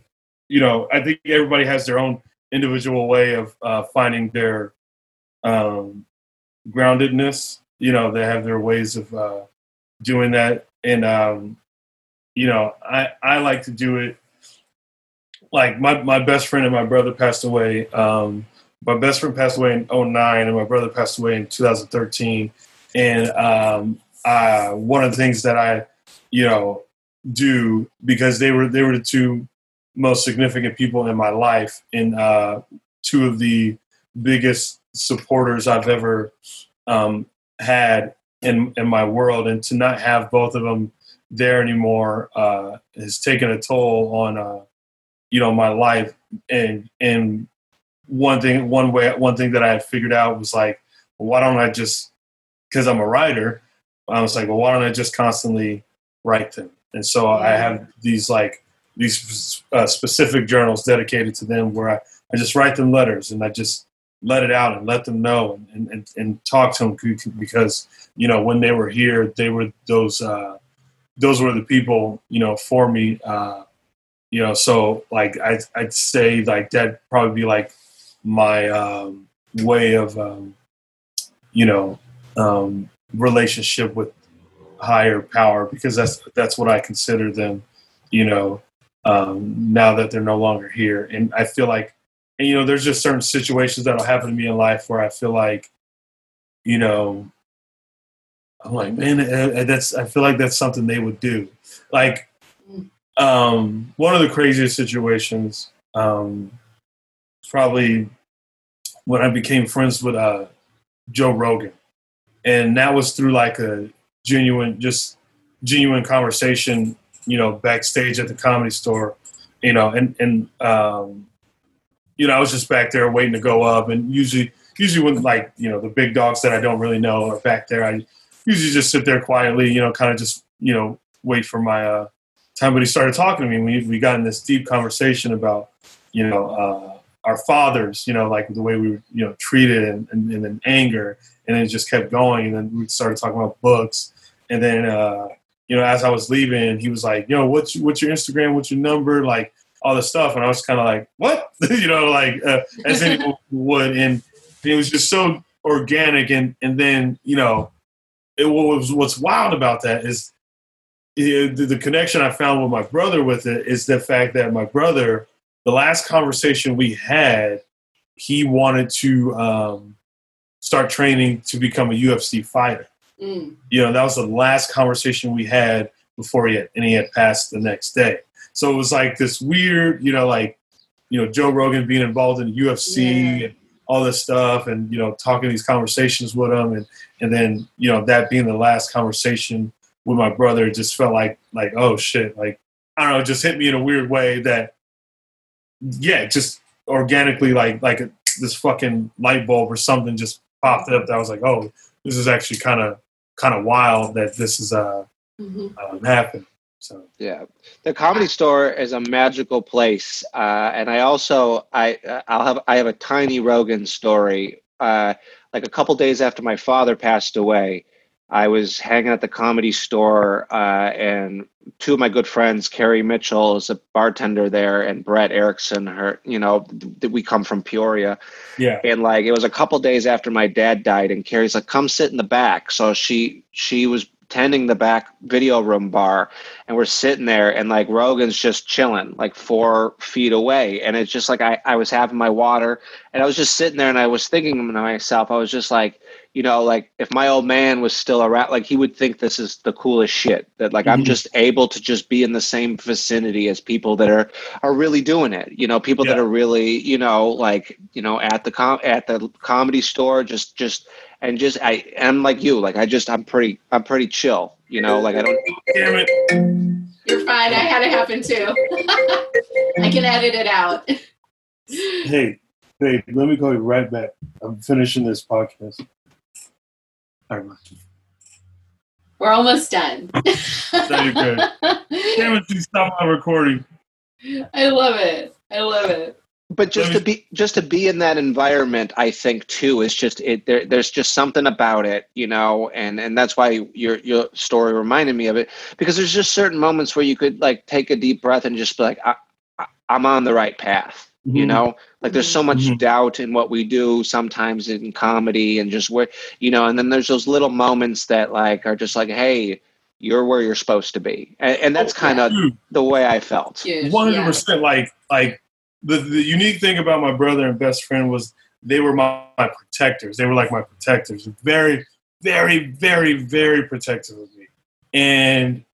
you know. I think everybody has their own individual way of uh, finding their um, groundedness. You know, they have their ways of uh, doing that, and um, you know, I I like to do it like my, my best friend and my brother passed away. Um, my best friend passed away in 09 and my brother passed away in 2013. And um, uh, one of the things that I, you know, do because they were they were the two most significant people in my life and uh, two of the biggest supporters I've ever um, had in in my world, and to not have both of them there anymore uh, has taken a toll on uh, you know my life. And and one thing one way one thing that i had figured out was like well, why don't i just because i'm a writer i was like well why don't i just constantly write them and so i have these like these uh, specific journals dedicated to them where I, I just write them letters and i just let it out and let them know and, and, and talk to them because you know when they were here they were those uh, those were the people you know for me uh, you know so like I, i'd say like that probably be like my um, way of um, you know um, relationship with higher power because that's that's what i consider them you know um, now that they're no longer here. And i feel like and you know there's just certain situations that'll happen to me in life where i feel like you know i'm like man uh, that's i feel like that's something they would do. Like um, one of the craziest situations um, probably when I became friends with uh, Joe Rogan, and that was through like a genuine, just genuine conversation, you know, backstage at the comedy store, you know, and and um, you know, I was just back there waiting to go up, and usually, usually when like you know the big dogs that I don't really know are back there, I usually just sit there quietly, you know, kind of just you know wait for my uh, time. But he started talking to me. We we got in this deep conversation about you know uh, our fathers, you know, like the way we were you know treated and, and, and then anger, and it just kept going. And then we started talking about books, and then uh, you know as I was leaving, he was like, "Yo, what's what's your Instagram? What's your number? Like all the stuff." And I was kind of like, "What?" you know, like uh, as anyone would, and it was just so organic. And and then you know, it was what's wild about that is the, the connection I found with my brother with it is the fact that my brother, the last conversation we had, he wanted to um, start training to become a UFC fighter. Mm. You know, that was the last conversation we had before he had, and he had passed the next day. So it was like this weird, you know, like, you know, Joe Rogan being involved in UFC Yeah. and all this stuff and, you know, talking these conversations with him. And, and then, you know, that being the last conversation with my brother just felt like, like, oh shit. Like, I don't know, it just hit me in a weird way that, yeah, just organically, like, like, this fucking light bulb or something just popped up that I was like, oh, this is actually kind of kind of wild that this is uh, mm-hmm. um, happening. So yeah, the comedy store is a magical place, uh, and I also I I'll have I have a tiny Rogan story. Uh, like a couple days after my father passed away, I was hanging at the comedy store, uh, and two of my good friends, Carrie Mitchell is a bartender there, and Brett Erickson, her, you know, th- we come from Peoria. Yeah. And like, it was a couple days after my dad died, and Carrie's like, come sit in the back. So she, she was tending the back video room bar and we're sitting there and like Rogan's just chilling like four feet away. And it's just like I, I was having my water and I was just sitting there and I was thinking to myself, I was just like, you know, like if my old man was still around, like he would think this is the coolest shit. That like mm-hmm. I'm just able to just be in the same vicinity as people that are are really doing it. You know, people yeah. that are really, you know, like you know, at the com at the comedy store, just just and just I am like you, like I just I'm pretty I'm pretty chill. You know, like I don't. Damn it. You're fine. I had it happen too. I can edit it out. Hey, hey, let me call you right back. I'm finishing this podcast. We're almost done. Very good. Damn it, you stop my recording. I love it. I love it. But just to be just to be in that environment, I think too is just it. There, there's just something about it, you know, and and that's why your your story reminded me of it because there's just certain moments where you could like take a deep breath and just be like, I, I, I'm on the right path mm-hmm. you know? Like there's so much mm-hmm. doubt in what we do sometimes in comedy and just where you know and then there's those little moments that like are just like hey you're where you're supposed to be. And, and that's kind of the way i felt. 100% like like the, the unique thing about my brother and best friend was they were my, my protectors. They were like my protectors. Very very very very protective of me. And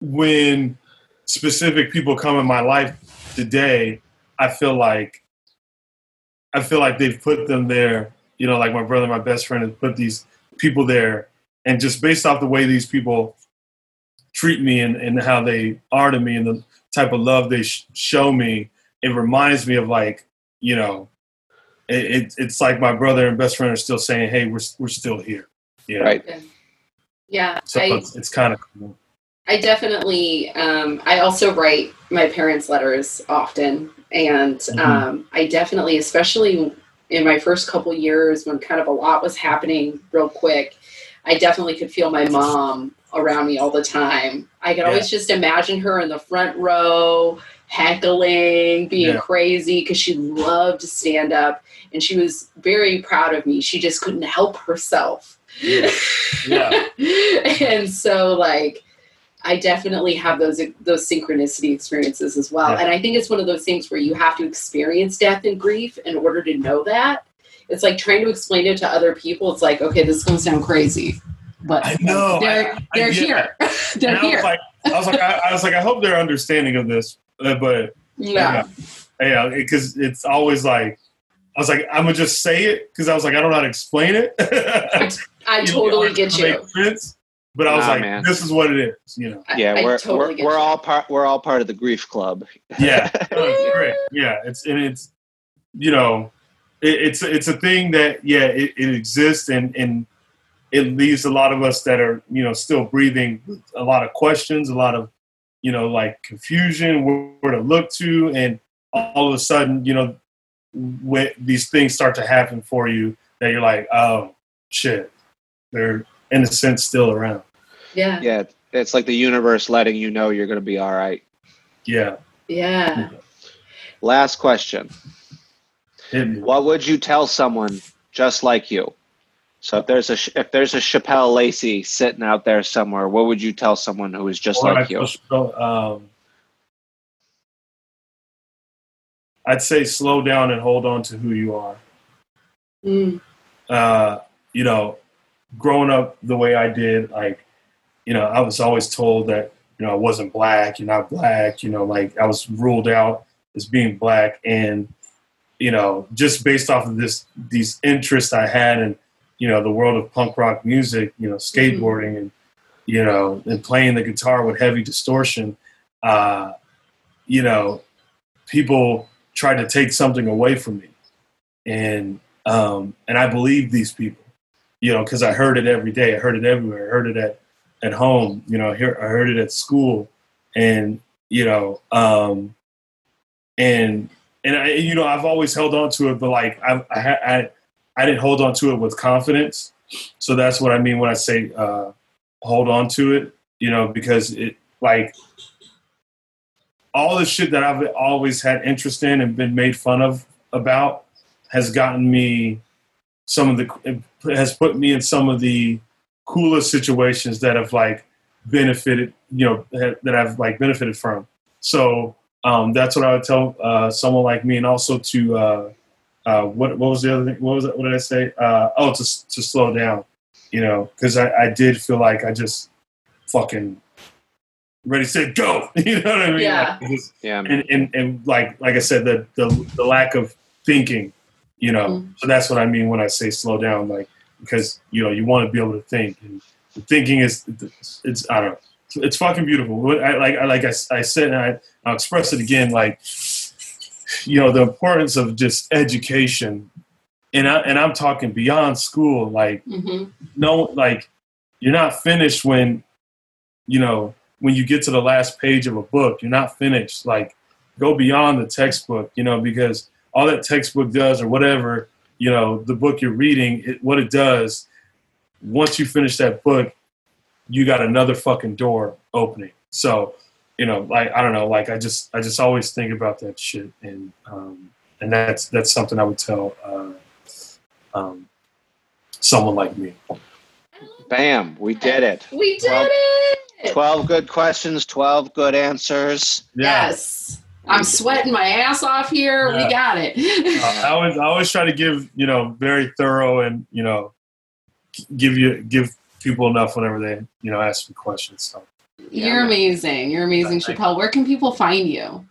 when specific people come in my life today I feel like I feel like they've put them there. You know, like my brother, my best friend, has put these people there, and just based off the way these people treat me and, and how they are to me and the type of love they sh- show me, it reminds me of like you know, it, it, it's like my brother and best friend are still saying, "Hey, we're we're still here." You know? Right. Yeah. So I, it's, it's kind of cool. I definitely. Um, I also write my parents' letters often, and mm-hmm. um, I definitely, especially in my first couple years when kind of a lot was happening real quick, I definitely could feel my mom around me all the time. I could yeah. always just imagine her in the front row, heckling, being yeah. crazy because she loved to stand up and she was very proud of me. She just couldn't help herself. Yeah. yeah. and so, like, I definitely have those those synchronicity experiences as well. Yeah. And I think it's one of those things where you have to experience death and grief in order to know that. It's like trying to explain it to other people. It's like, okay, this is going to sound crazy, but I know they're I, they're I here. they're here. I was like, I was like, I, was like, I hope they're understanding of this, uh, but yeah, yeah, because it's always like. I was like, I'm gonna just say it because I was like, I don't know how to explain it. I totally know, get you. Sense. But I was nah, like, man. this is what it is, you know. Yeah, I, we're I totally we're, we're all part we're all part of the grief club. yeah, great. Yeah, it's and it's you know, it, it's it's a thing that yeah, it, it exists and and it leaves a lot of us that are you know still breathing a lot of questions, a lot of you know like confusion, where, where to look to, and all of a sudden you know when these things start to happen for you that you're like, oh shit, they're in a sense still around. Yeah. Yeah. It's like the universe letting you know you're going to be all right. Yeah. Yeah. Last question. What would you tell someone just like you? So if there's a if there's a Chappelle Lacey sitting out there somewhere, what would you tell someone who is just or like you? Um, I'd say slow down and hold on to who you are. Mm. Uh, you know, growing up the way I did, like, you know, I was always told that, you know, I wasn't black, you're not black, you know, like I was ruled out as being black. And, you know, just based off of this, these interests I had in, you know, the world of punk rock music, you know, skateboarding mm-hmm. and, you know, and playing the guitar with heavy distortion, uh, you know, people tried to take something away from me. and um, and I believe these people, you know, because I heard it every day. I heard it everywhere. I heard it at at home. You know, here I heard it at school, and you know, um, and and I, you know, I've always held on to it, but like I, I, I, I didn't hold on to it with confidence. So that's what I mean when I say uh, hold on to it. You know, because it like all the shit that I've always had interest in and been made fun of about has gotten me some of the has put me in some of the coolest situations that have like benefited you know that I've like benefited from. So um, that's what I would tell uh, someone like me, and also to uh, uh, what what was the other thing? What was that? What did I say? Uh, oh, to to slow down, you know, because I, I did feel like I just fucking ready to say go. you know what I mean? Yeah. Like, Yeah. and, and and like like I said, the the, the lack of thinking, you know. Mhm. So that's what I mean when I say slow down, like because you know you want to be able to think, and thinking is it's, it's I don't know, it's, it's fucking beautiful. What I, like I like I, I said, and I, I'll express it again, like you know the importance of just education, and I and I'm talking beyond school, like hmm no like you're not finished when you know when you get to the last page of a book you're not finished like go beyond the textbook you know because all that textbook does or whatever you know the book you're reading it, what it does once you finish that book you got another fucking door opening so you know like i don't know like i just i just always think about that shit and um and that's that's something i would tell uh um someone like me Bam. We did it. We did Well, it. 12 good questions, 12 good answers. Yes. I'm sweating my ass off here. Yeah. We got it. Uh, I always, I always try to give, you know, very thorough and, you know, give you, give people enough whenever they, you know, ask me questions. So You're amazing. You're amazing, Thank Chappelle. Where can people find you?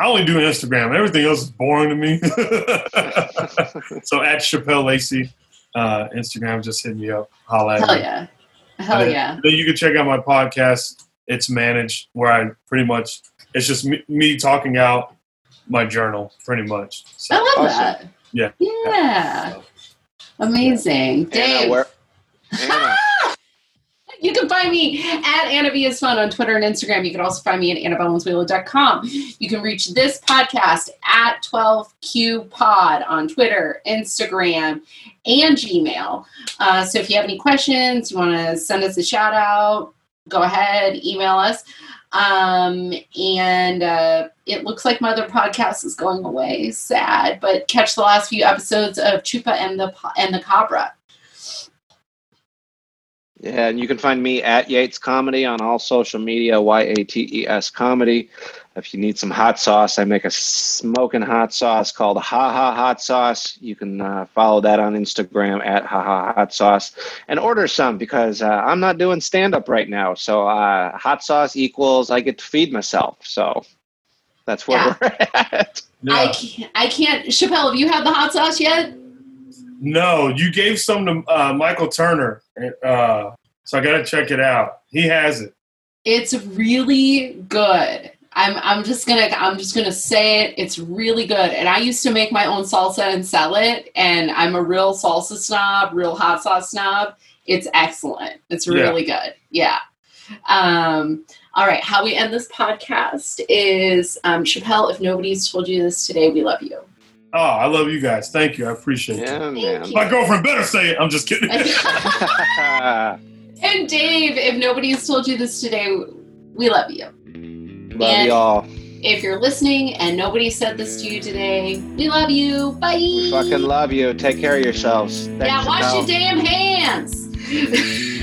I only do Instagram. Everything else is boring to me. so at Chappelle Lacey, uh, Instagram, just hit me up. Holla at Hell me. yeah. Hell And yeah. Then you can check out my podcast. It's managed where I pretty much, it's just me, me talking out my journal pretty much. So, I love Awesome. that. Yeah. Yeah. so. Amazing. Dave. Anna, where, Anna, You can find me at Anna V is Fun on Twitter and Instagram. You can also find me at AnnaValenzuela.com. You can reach this podcast at 12Q Pod on Twitter, Instagram, and Gmail. Uh, so if you have any questions, you want to send us a shout out, go ahead, email us. Um, and uh, it looks like my other podcast is going away. Sad, but catch the last few episodes of Chupa and the and the Cabra. Yeah, and you can find me at Yates Comedy on all social media, Y A T E S Comedy. If you need some hot sauce, I make a smoking hot sauce called Ha Ha Hot Sauce. You can uh, follow that on Instagram at Ha Ha Hot Sauce and order some because uh, I'm not doing stand up right now. So uh, hot sauce equals I get to feed myself. So that's where Yeah. we're at. I can't, I can't. Chappelle, have you had the hot sauce yet? No, you gave some to uh, Michael Turner, uh, so I got to check it out. He has it. It's really good. I'm I'm just gonna I'm just gonna say it. It's really good. And I used to make my own salsa and sell it. And I'm a real salsa snob, real hot sauce snob. It's excellent. It's Yeah. really good. Yeah. Um, all right. How we end this podcast is um, Chappelle. If nobody's told you this today, we love you. Oh, I love you guys. Thank you. I appreciate it. Yeah, Thank man. My girlfriend better say it. I'm just kidding. and Dave, if nobody's told you this today, we love you. Love And- you all. If you're listening and nobody said this to you today, we love you. Bye. We fucking love you. Take care of yourselves. Thanks, yeah, wash your damn hands.